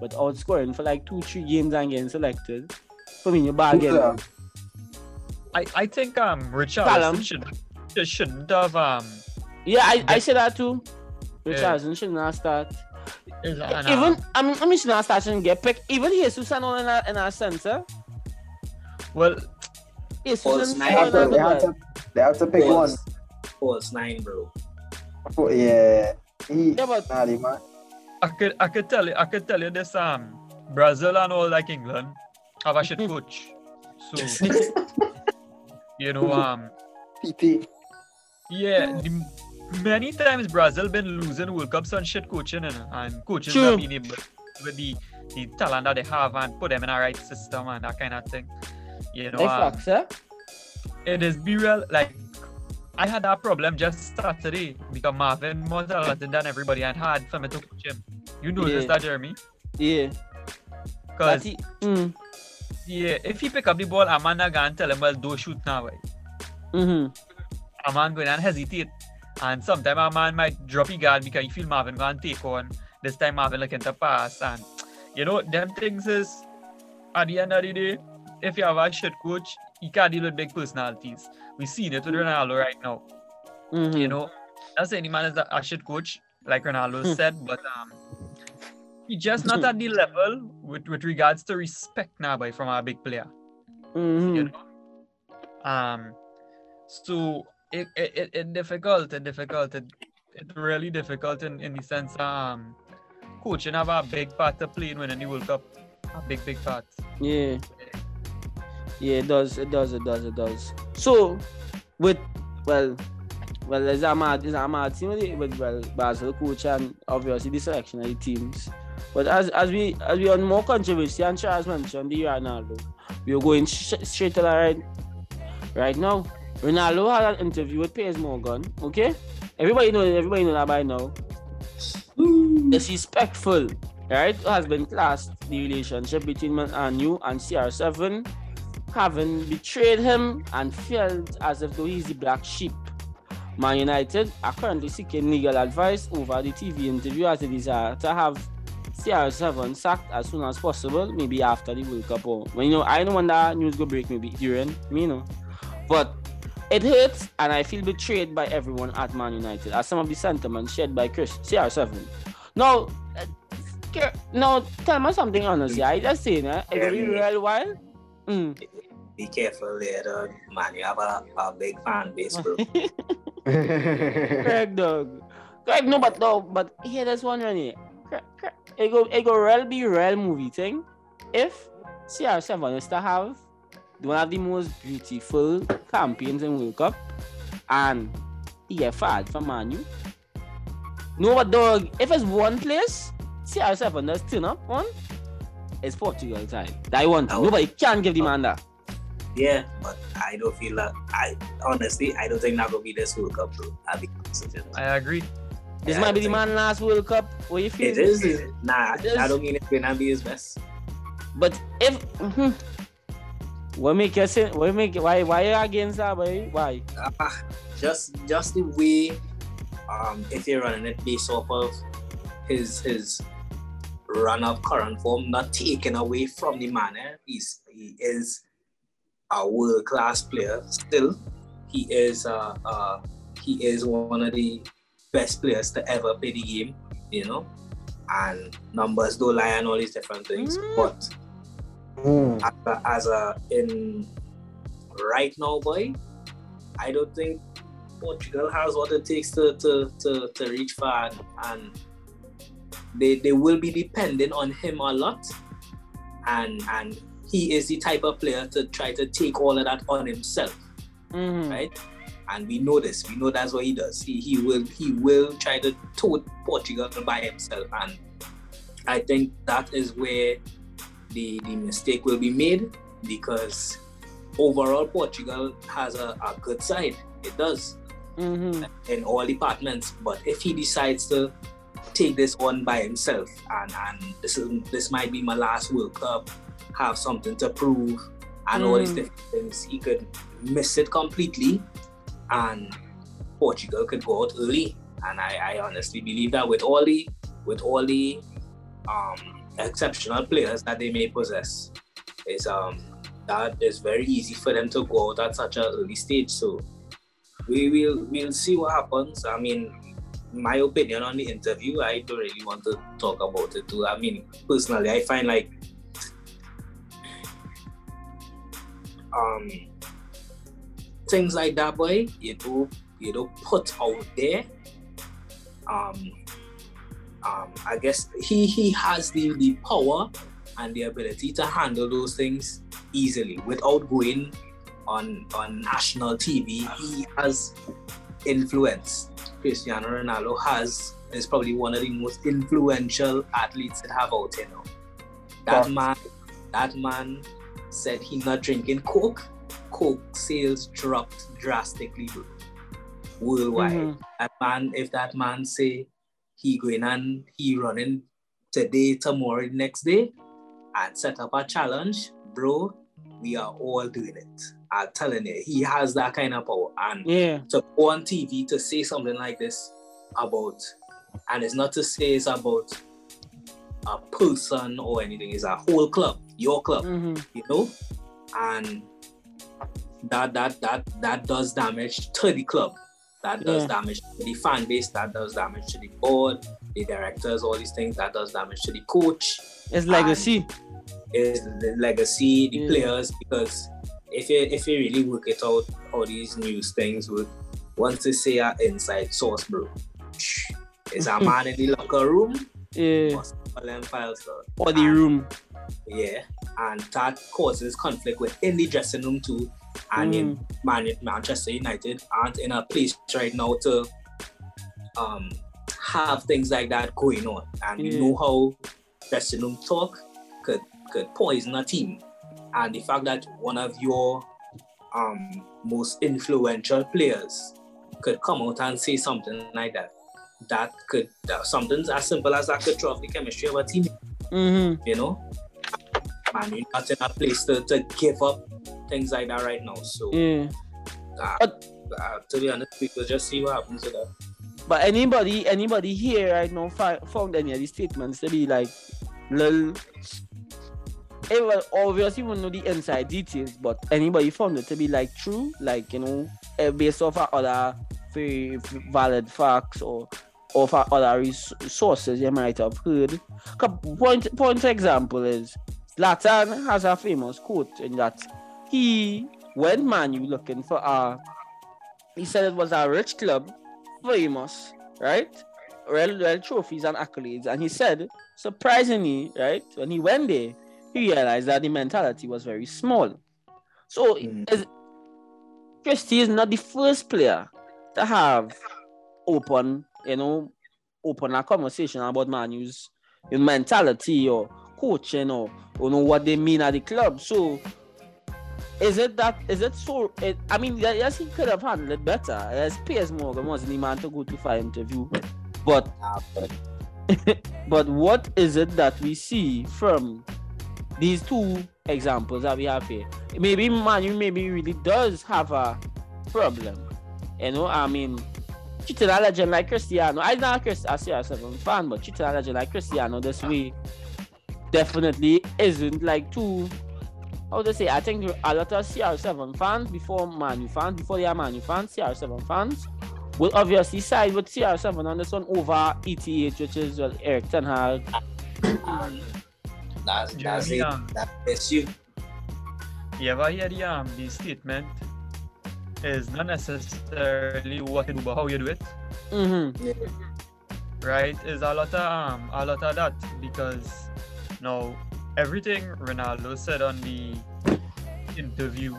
but outscoring for like two three games and getting selected. For me, you bargain. Yeah. I, I think um Richarlison Callum. should shouldn't have um Yeah, I, I say that too. Yeah. Richarlison should not start. is an, Even um, I mean, I mean, should not start and get picked. Even Jesus and all in our in our center. well Jesus False and nine. They have to, they have to, they have to pick one. False, false nine, bro. For- Yeah. He, Yeah, but nah, the. I could I could tell you I could tell you this um Brazil and all like England have a shit coach. So you know um <laughs> PT. yeah the, many times Brazil been losing World Cups on shit coaching and, and coaches True. not being able with the the talent that they have and put them in a right system and that kind of thing. You know, Hey, um, facts, eh? it is be real like I had that problem just Saturday because Marvin more talented than everybody and hard for me to coach him. You know this Yeah. that Jeremy? Yeah. Because he- mm, yeah, if he pick up the ball, man not gonna tell him well don't shoot now. Right? mm-hmm. A man going and hesitate. And sometimes a man might drop his guard because he feel Marvin gonna take on. This time Marvin looking to pass and you know them things is at the end of the day, if you have a shit coach, he can't deal with big personalities. We seen it with Ronaldo right now. Mm-hmm. you know, not saying the man is a, shit coach, like Ronaldo Hmm. said, but um, he just not at the level with, with regards to respect now by from our big player, Mm-hmm. you know. Um, so it it, it, it difficult, it difficult, it, it really difficult in, in the sense um, coaching have a big part to play in winning the World Cup, a big big part. Yeah. Yeah, it does. It does. It does. It does. So, with well, well, there's a mad, there's a mad team with, it, with well, Basel coach and obviously the selection of the teams. But as as we as we on more controversy and Charles mentioned the Ronaldo, we are going sh- straight to that right right now. Ronaldo had an interview with Piers Morgan. Okay, everybody know everybody know that by now. disrespectful, right? Has been classed the relationship between Man U and CR7, having betrayed him and felt as if though he's the black sheep. Man United are currently seeking legal advice over the TV interview as they desire to have CR7 sacked as soon as possible, maybe after the World Cup or well, you know, I know when that news go break maybe during, you know. But it hurts and I feel betrayed by everyone at Man United as some of the sentiments shared by Chris CR7 no, uh, Ke- no, tell me something honestly. I just saying, eh? It will be real while. Mm. Be careful there, dog. Man, you have a, a big fan base, bro. <laughs> Correct, dog. Correct, no, but no, but here, there's one right here. Correct, correct. It go, it go real be real movie thing. If CR7 is to have one of the most beautiful campaigns in World Cup, and he get fired from Manu. No, but dog, if it's one place, CR7 does turn up on, it's Portugal side. That one thing. Nobody can give the man that. Yeah, but I don't feel like I honestly, I don't think that will be this World Cup, bro. I'll be honest with. I agree. This Yeah, might be the man last World Cup. What you feel? It is. Nah, It is. I don't mean it's gonna be his best. But if mhm. what make you say what make why why you against that boy? Why? Ah, just, just the way, um, if you're running it based off of his his run of current form, not taken away from the man. Eh? He's he is a world class player still. He is uh, uh he is one of the best players to ever play the game. You know, and numbers don't lie and all these different things, Mm. but Mm. as a, as a in right now, boy, I don't think Portugal has what it takes to to, to, to reach far, and, and they they will be depending on him a lot, and and he is the type of player to try to take all of that on himself, Mhm. right? And we know this. We know that's what he does. He he will he will try to tote Portugal by himself, and I think that is where the, the mistake will be made because overall Portugal has a, a good side. It does Mhm. in all departments. But if he decides to take this on by himself and, and this is this might be my last World Cup, have something to prove and all these Mm. different things, he could miss it completely and Portugal could go out early. And I, I honestly believe that with all the with all the um, exceptional players that they may possess, is um that is very easy for them to go out at such an early stage. So we will we'll see what happens. I mean, my opinion on the interview, I don't really want to talk about it too. I mean, personally, I find like um things like that, boy. You do you do put out there. Um, um, I guess he he has the the power and the ability to handle those things easily without going on on national TV. He has influence. Cristiano Ronaldo has is probably one of the most influential athletes that have out there now. That man, that man said he not drinking Coke. Coke sales dropped drastically. Worldwide. Mhm. That man, if that man say he going and he running today, tomorrow, next day, and set up a challenge, bro, we are all doing it. I'm telling you, he has that kind of power. And Yeah. to go on TV to say something like this about, and it's not to say it's about a person or anything, it's a whole club, your club, hmm you know, and that that that that does damage to the club. That does Yeah. damage to the fan base. That does damage to the board, the directors, all these things. That does damage to the coach It's legacy. It's the legacy, the Yeah. players, because if you if you really work it out, how these news things work, once they say an inside source, bro, is a <laughs> man in the locker room, Yeah. files. Or the And- room. Yeah, and that causes conflict within the dressing room too. And in Man- Manchester United aren't in a place right now to um have things like that going on. And Yeah. you know how dressing room talk could could poison a team. And the fact that one of your um most influential players could come out and say something like that, that could that something as simple as that could throw off the chemistry of a team hmm you know. Man, you're not in a place to, to give up things like that right now. So, Yeah. uh, But- uh, to be honest, we will just see what happens with that. But anybody, anybody here right now fi- found any of these statements to be like, lol. It was obviously we know the inside details, but anybody found it to be like true, like you know, eh, based off of other very valid facts or of other sources you might have heard. Point point example is Zlatan has a famous quote in that he went man you looking for a he said it was a rich club famous, right? Real, real trophies and accolades. And he said, surprisingly, right, when he went there, he realized that the mentality was very small. So Mm. is, Christie is not the first player to have open, you know, open a conversation about Manu's mentality or coaching or you know what they mean at the club. So is it that is it so it, I mean yes he could have handled it better. Yes, Piers Morgan wasn't the man to go to for interview. But <laughs> but what is it that we see from these two examples that we have here? Maybe Manu maybe really does have a problem. You know, I mean, cheating a legend like Cristiano. I'm not a Chris- a CR7 fan, but cheating a legend like Cristiano this way definitely isn't like too. How to say? I think a lot of CR7 fans before Manu fans, before they are Manu fans, CR7 fans will obviously side with CR7 on this one over ETH, which is well, Erik ten Hag. That's, that's Jeremy, it. um, That's you. You ever hear the um the statement is not necessarily what you do, but how you do it, Mm-hmm. right? Is a lot of um a lot of that because now everything Ronaldo said on the interview,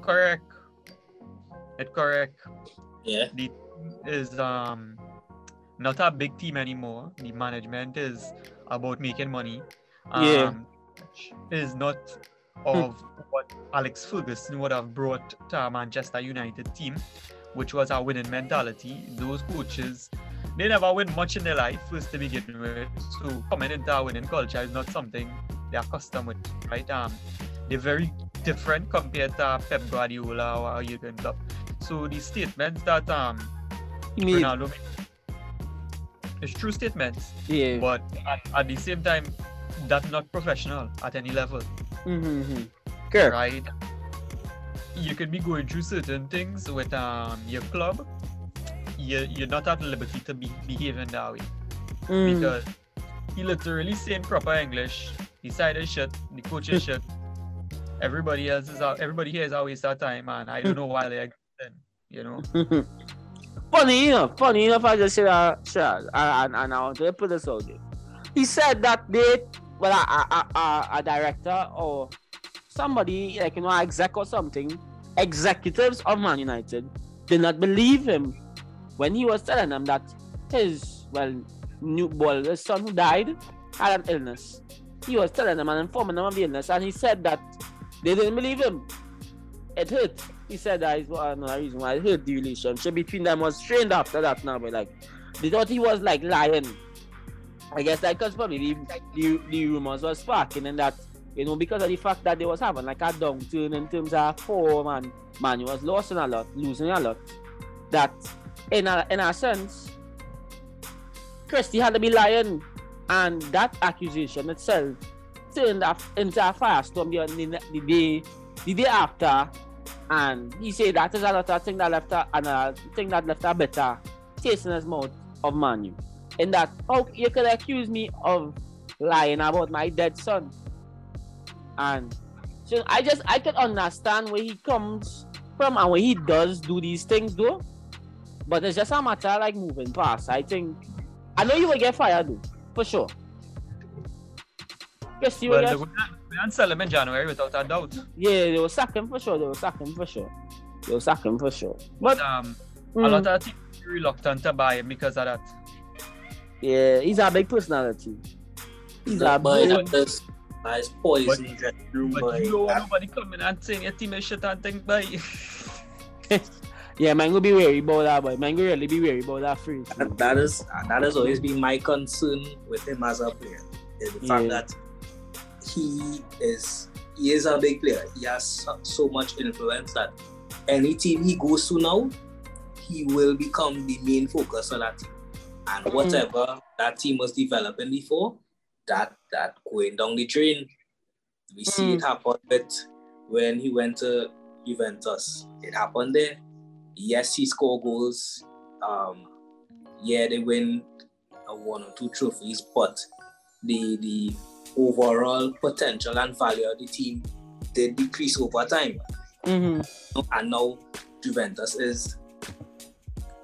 correct. It correct. Yeah. The is um not a big team anymore. The management is about making money. Yeah. Um, which is not of what Alex Ferguson would have brought to our Manchester United team, which was our winning mentality. Those coaches, they never win much in their life, first to begin with. So coming into a winning culture is not something they're accustomed with, right? Um, they're very different compared to Pep Guardiola or Jurgen Klopp. So the statements that um mean, Ronaldo made, it's true statements, yeah. but at, at the same time, that's not professional at any level Mm-hmm. Correct. right? You could be going through certain things with um your club. You you're not at liberty to be behaving that way Mm. because he literally saying proper English. Side is shit. The coach is shit. Everybody else is out. Everybody here is always that time, man. I don't know why they're existing, You know. <laughs> funny enough, funny enough, I just said that, sure, and, and I want to put this out there. He said that they, well, a, a, a, a director or somebody, like, you know, exec or something, executives of Man United did not believe him when he was telling them that his, well, new, well, his son who died had an illness. he was telling them and informing them of the illness, and he said that they didn't believe him. It hurt. He said that is one reason why it hurt the relationship between them was strained after that now, but like they thought he was like lying. I guess that because probably the, the, the rumors were sparking and that you know because of the fact that they was having like a downturn in terms of form and man was losing a lot, losing a lot. That in a in a sense, Christie had to be lying, and that accusation itself turned into a firestorm the, the, day the day after, and he said that is another thing that left a thing that left her better taste in his mouth of Manu. In that, oh, you could accuse me of lying about my dead son. And so I just I can understand where he comes from and when he does do these things though. But it's just a matter like moving past. I think I know you will get fired though, for sure. Yes, you Well, will get they sell him in January without a doubt. Yeah, they will sack him for sure. They will sack him for sure. They will sack him for sure. But But um, a mm, lot of are reluctant to buy him because of that. <laughs> yeah, he's a big personality. He's a That boy, big, that is that is poison dressing room But boy. you don't want nobody coming and saying your team is shit and think by. yeah, man, go be wary about that, boy. Man, go really be wary about that phrase. that, that is that has always been my concern with him as a player. Is the fact that he is he is a big player. He has so, so much influence that any team he goes to now, he will become the main focus of that team. And Mhm. whatever that team was developing before, that that going down the drain. We see it happen with when he went to Juventus. It happened there. Yes, he scored goals. Um, yeah, they win one or two trophies, but the the overall potential and value of the team did decrease over time. Mm-hmm. And now Juventus is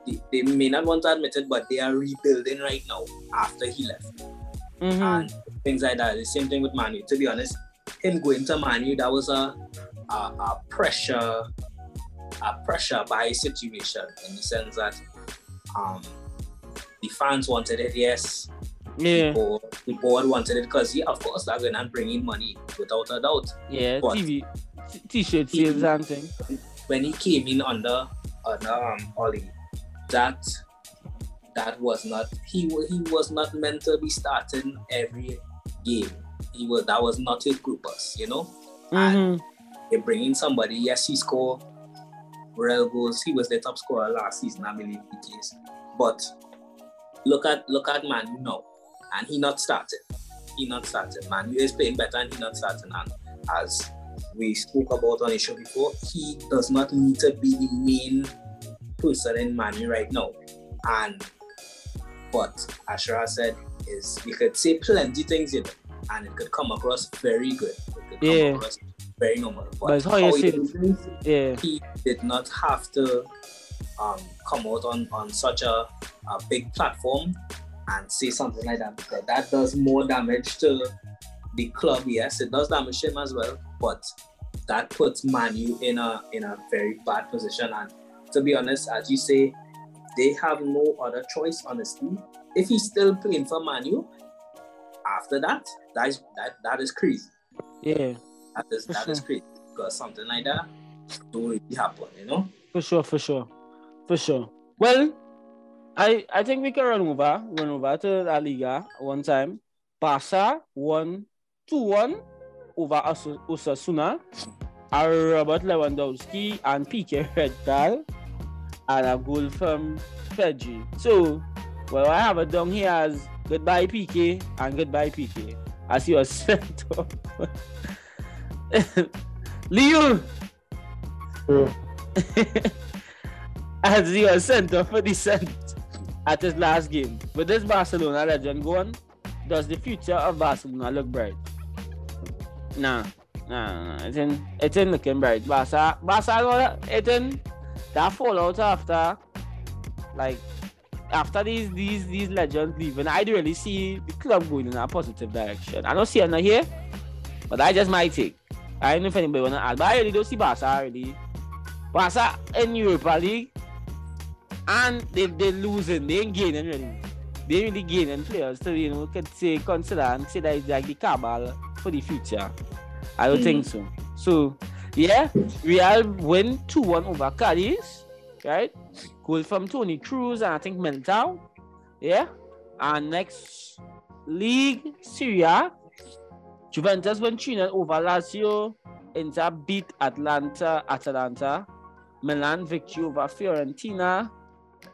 they, they may not want to admit it, but they are rebuilding right now after he left. Mm-hmm. And things like that. The same thing with Manu. To be honest, him going to Manu, that was a a, a pressure a pressure by situation in the sense that um the fans wanted it, yes. Yeah, Or the board wanted it because he of course they're gonna bring in money without a doubt. yeah, But- TV, t- t-shirt sales and thing. when he came in under under um Ole, that that was not he he was not meant to be starting every game. He was that was not his purpose, you know. Mm-hmm. They bring in somebody. Yes, he scored real goals. He was the top scorer last season, I believe it is. But look at look at Manu no, and he not started. He not started. Manu is playing better, and he not starting. And as we spoke about on the show before, he does not need to be the main person in Manu right now. And but Ashra said is you could say plenty things in it, and it could come across very good. It could come Yeah. across very normal. But, But it's how you say did Yeah, he did not have to um, come out on, on such a, a big platform and say something like that because that does more damage to the club. Yes, it does damage him as well, but that puts Manu in a in a very bad position. And to be honest, as you say, they have no other choice. Honestly, if he's still playing for Manu, after that, that is that that is crazy. yeah, That is that is sure. crazy because something like that don't really happen, you know. for sure, for sure, for sure. Well, I I think we can run over, run over to La Liga one time. Barca won two one over Os- Osasuna. Robert Lewandowski and Piqué Redball and a goal from Pedri. So, well, I have it down here as goodbye Piqué and goodbye Piqué <laughs> <laughs> as he was sent off. Leo, as he was sent off for dissent at his last game. With this Barcelona legend gone, does the future of Barcelona look bright? Nah, nah, nah. It ain't, it ain't looking bright. Barca, Barca, it ain't that fallout after, like, after these these these legends leaving, I do really see the club going in a positive direction. I don't see it here, but I just might take. I don't know if anybody wanna add, but I really don't see Barca really. Barca in Europa League, and they they losing, they ain't gaining really. they really gaining players to you know could say consider and say that it's like the cabal for the future. I don't think mm-hmm. so. So yeah, Real win 2-1 over Cadiz, right? Goal from Toni Kroos and I think Mental. Yeah. And next league, Serie A. Juventus win 3 over Lazio. Inter beat Atlanta, Atalanta. Milan victory over Fiorentina.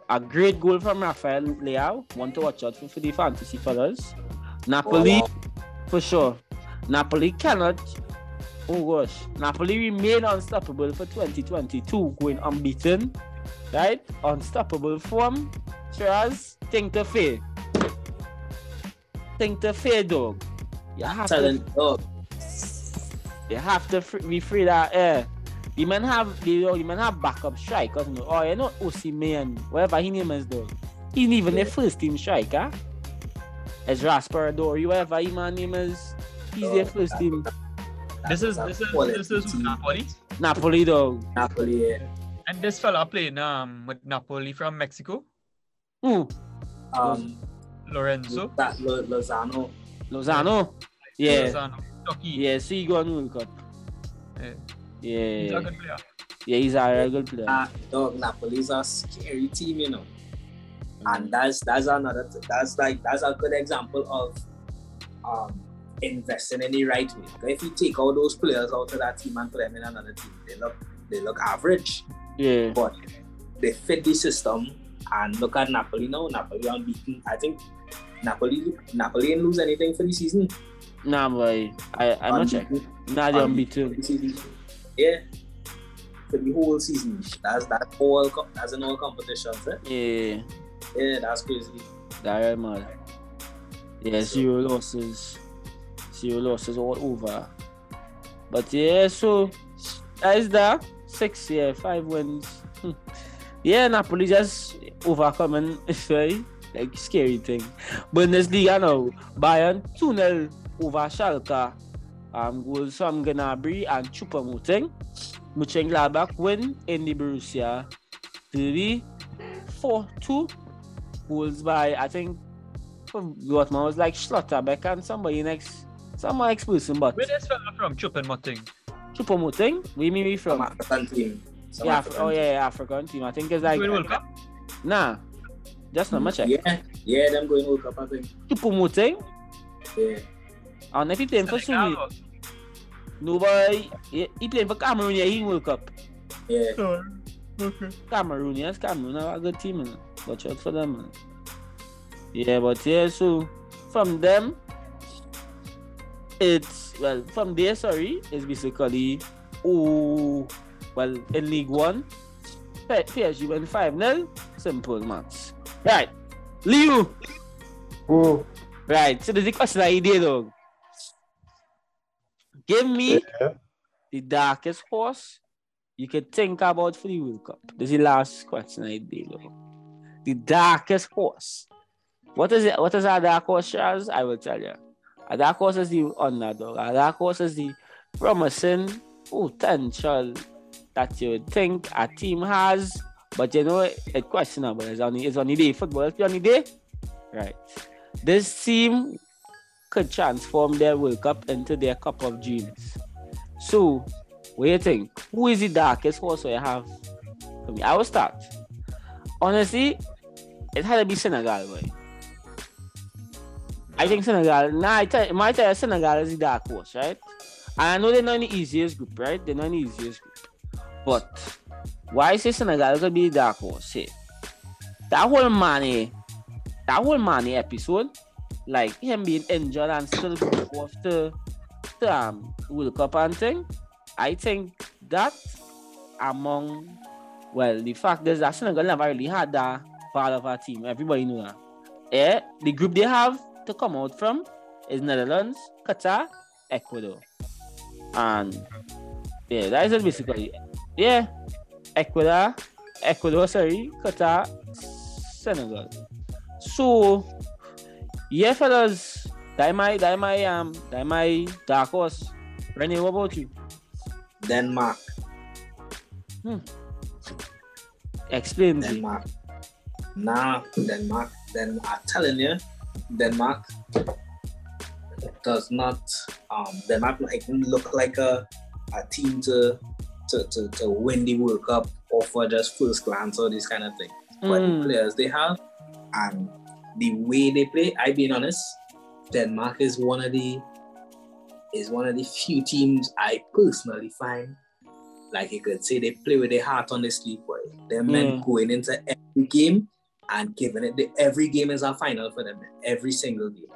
A great goal from Rafael Leao. One to watch out for, for the fantasy fellas. Napoli, oh, wow. for sure. Napoli cannot. Oh gosh, Napoli remain unstoppable for 2022, going unbeaten, right? Unstoppable form. Shiraz, think to fail. Think to fail, dog. You have to dog. you have to free, be free that air. The man have the you man have backup strikers, you know. Oh, you know Osimhen, whatever his name is though. He's even the first team striker. It's Raspadori, you whatever his man name is. He's the Oh, first team. This is That's this is this is. Napoli. Napoli dog. Napoli, yeah. And this fella playing um with Napoli from Mexico, Who? Um, Lorenzo. that Lo- Lozano. Lozano. Yeah. Lozano. Turkey. Yeah, so he got World Cup. Yeah. Yeah. He's a good player. Yeah, he's a very good player. Ah, dog, Napoli's a scary team, you know. And that's that's another that's like that's a good example of um investing in the right way. If you take all those players out of that team and put them in another team, they look they look average. Yeah. But they fit the system and look at Napoli now. Napoli unbeaten. I think Napoli Napoli didn't lose anything for the season. Nah, boy. I I'm not check. Unbeaten Nah, they unbeaten. for the season. Yeah. For the whole season. That's that all that's in all competitions, eh? Yeah. Yeah, that's crazy. That mad. Yeah, zero losses. Zero losses all over. But yeah, so that is that. Six, yeah, five wins. Hmm. Yeah, Napoli just overcoming it's <laughs> very like scary thing. Bundesliga now, Bayern 2-0 over Schalke. Um, goals from Gnabry and Choupo-Moting. Mönchengladbach win in the Borussia Derby 4-2 goals by I think Dortmund was like Schlotterbeck and somebody next some next person but Where this fella from Chupan Moting? Choupo-Moting we maybe Some from African team. Some yeah, African oh yeah, yeah, African team. I think it's like World Cup? nah, just not much. check. Yeah, yeah, them going World Cup, I think. Choupo-Moting, Yeah. and if he playing for Senegal Sunni, or- nobody he, he playing for Cameroon. Yeah, he in World Cup. Yeah. Oh, Okay. Cameroon, yes, Cameroon have a good team, man. Watch out for them, man. Yeah, but yeah, so from them, it's well from there. Sorry, it's basically oh, well in League One, PSG win five 0 Simple match. Right, Leo. Oh, Right, so there's a question I did, dog. Give me yeah. the darkest horse you could think about for the World Cup. This is the last question I did. though. The darkest horse. What is it? What is a dark horse, Charles? I will tell you. Horse is the underdog. A dark horse is the promising potential that you think a team has, but you know it's questionable. It's only it's only day. Football is only day. Right. This team could transform their World Cup into their cup of dreams. So, what do you think? Who is the darkest horse you have for me? I will start. Honestly, it had to be Senegal, boy. I think Senegal. Nah, I tell, my tell Senegal is the dark horse, right? And I know they're not the easiest group, right? They're not the easiest group. But why say Senegal is gonna be the dark horse? Say that whole Mane, that whole Mane episode, like him being injured and still go off to, to um World Cup and thing. I think that among well, the fact is that Senegal never really had that part of our team. Everybody knew that. Yeah, the group they have to come out from is Netherlands, Qatar, Ecuador. And yeah, that is it basically. Yeah. Ecuador, Ecuador, sorry, Qatar, Senegal. So yeah, fellas, that my that my um that my dark horse. Renee, what about you? Denmark. Hmm. Explain. Denmark. Nah, Denmark. then I'm telling you, Denmark does not um Denmark look like a, a team to, to to to win the World Cup or for just first glance or this kind of thing. But the Mm. players they have and the way they play, I being honest, Denmark is one of the is one of the few teams I personally find like you could say they play with their heart on the sleeve, boy. They're men Mm. going into every game and giving it the, every game is a final for them, every single game.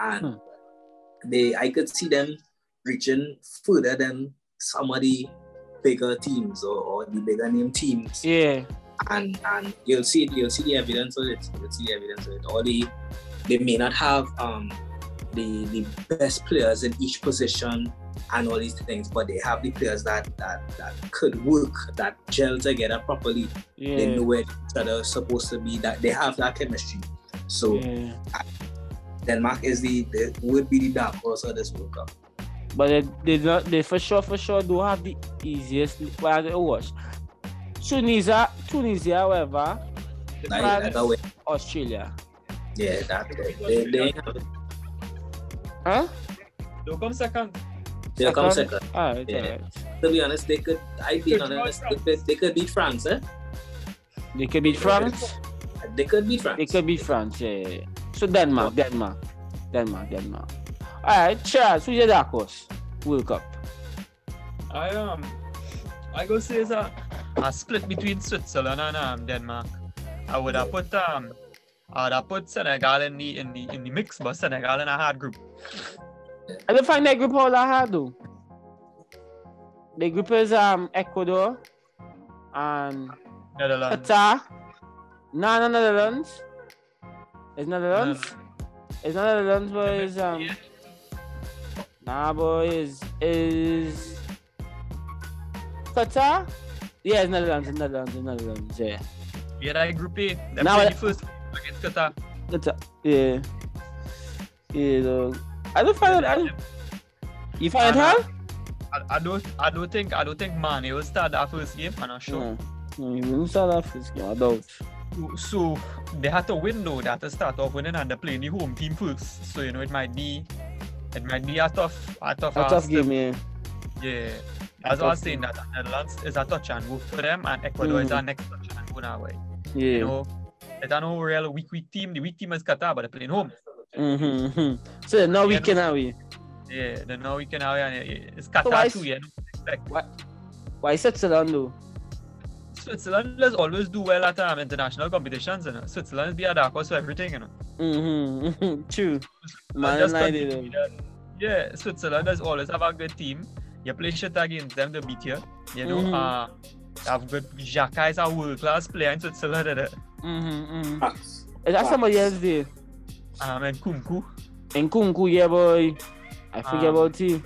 And Hmm. they I could see them reaching further than some of the bigger teams or, or the bigger name teams Yeah. and and you'll see you'll see the evidence of it. You'll see the evidence of it. Or they they may not have um the the best players in each position and all these things, but they have the players that that that could work, that gel together properly. They know where each other is supposed to be. That they have that chemistry. So yeah. Denmark is the, the would be the dark horse of this World Cup. But they, they not they for sure for sure do have the easiest well they watch. Tunisia, Tunisia, however, Like, France. Oh, Australia. yeah, that they, they, Huh? They'll come second. they'll come second. Alright, Yeah. alright. To be honest, they could. I be honest, they could, they could beat France. Eh? They could beat France. They could beat France. They could beat France, yeah, yeah, yeah. So Denmark, Denmark, Denmark, Denmark. Alright, Charles, who's your dark horse? World Cup. I um, I go say it's a, a split between Switzerland and um, Denmark. I would have put um, I would have put Senegal in the in the in the mix, but Senegal in a hard group. I don't find that group all that hard though. The group is um Ecuador and Netherlands. Qatar. No, no, Netherlands. It's Netherlands. It's not Netherlands, but it's um. Nah, boy, is is Qatar? Yeah, it's Netherlands, it's Netherlands, it's Netherlands. Yeah, Yeah, that group A. They Now played I- the first against Qatar. Qatar. Yeah, yeah. Dog. I don't find it. I don't, you find it And, uh, hard? I, I don't I don't think I don't think Mane will start that first game. I'm not sure. No, no, you wouldn't start off this game. I doubt. So they had to win though. They had to start off winning and they're playing the home team first. So you know it might be it might be a tough a tough, A tough game, yeah. Yeah. As I was saying that Netherlands is a touch and go for them and Ecuador is Mm. a next touch and go now. Yeah. You know, it's a no real weak weak team. The weak team is Qatar, but they're playing home. Mm-hmm, mm-hmm. So now we can have. Yeah, then now we can have it's Qatar why too, yeah. expect. Why Switzerland though? Switzerland does always do well at um, international competitions, you know. Switzerland be a dark horse for everything, you know. Mm-hmm. <laughs> True. Man just United. continue to be that- Yeah, Switzerland does always have a good team. You play shit against them, they beat you. You know, Mhm. uh, have good Xhaka is a world class player in Switzerland, <laughs> you know. Mm-hmm, mm-hmm. Facts. Is that somebody else there? um, and Kunku. And Kunku, yeah, boy. I forget Um, about him.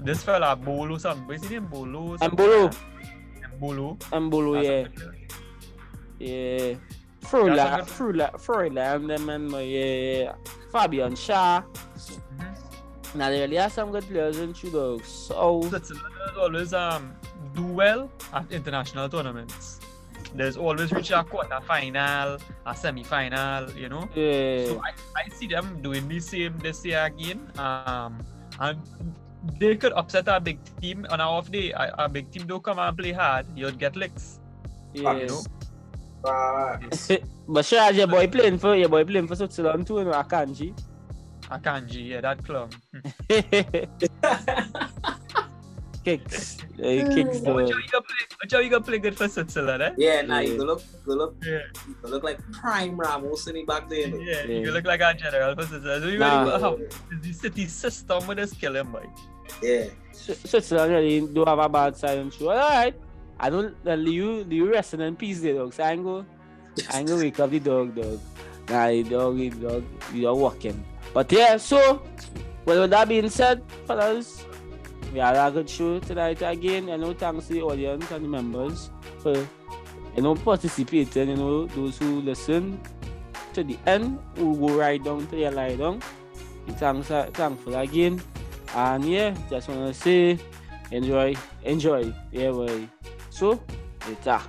This fella Bolo something. What's his name? Bolo. something Embolo. like that. Embolo. Embolo, yeah. good player. Yeah. That's Freuler, a good- Freuler, Freuler, and them and my, yeah. Fabian Schär. Mhm. Now they really have some good players in true dogs. So, Switzerland does always um do well at international tournaments. There's always reach a quarter final, a semi final, you know. yeah. So I, I see them doing the same this year again. Um, and they could upset a big team on our off day. A, a big team don't come and play hard, you'd get licks. yeah. You know? <laughs> But sure, your boy playing for your boy playing for Switzerland too, you know, Akanji. Akanji, yeah, that clown. <laughs> <laughs> kicks. Uh, kicks But though. you gonna play, but you gonna play good for Switzerland, eh? yeah, nah, you Yeah. go look, go look, Yeah, you look like prime Ramos in the back there. you yeah, Yeah. you look like a general for Switzerland. So you Nah. really have the city system with this kill him, boy. Yeah. Swi- Switzerland really don't have a bad side and true. Alright. I don't the you, Liu resting in peace there, dog. So I ain't go I ain't go wake up the dog, dog. Nah, the dog, the dog, you are working. But yeah, so well with that being said, fellas, we had a good show tonight again. You know, thanks to the audience and the members for you know participating, you know, those who listen to the end, who go right down to your lie down. Thanks uh, thankful again. And yeah, just wanna say enjoy, enjoy. Yeah boy. So later.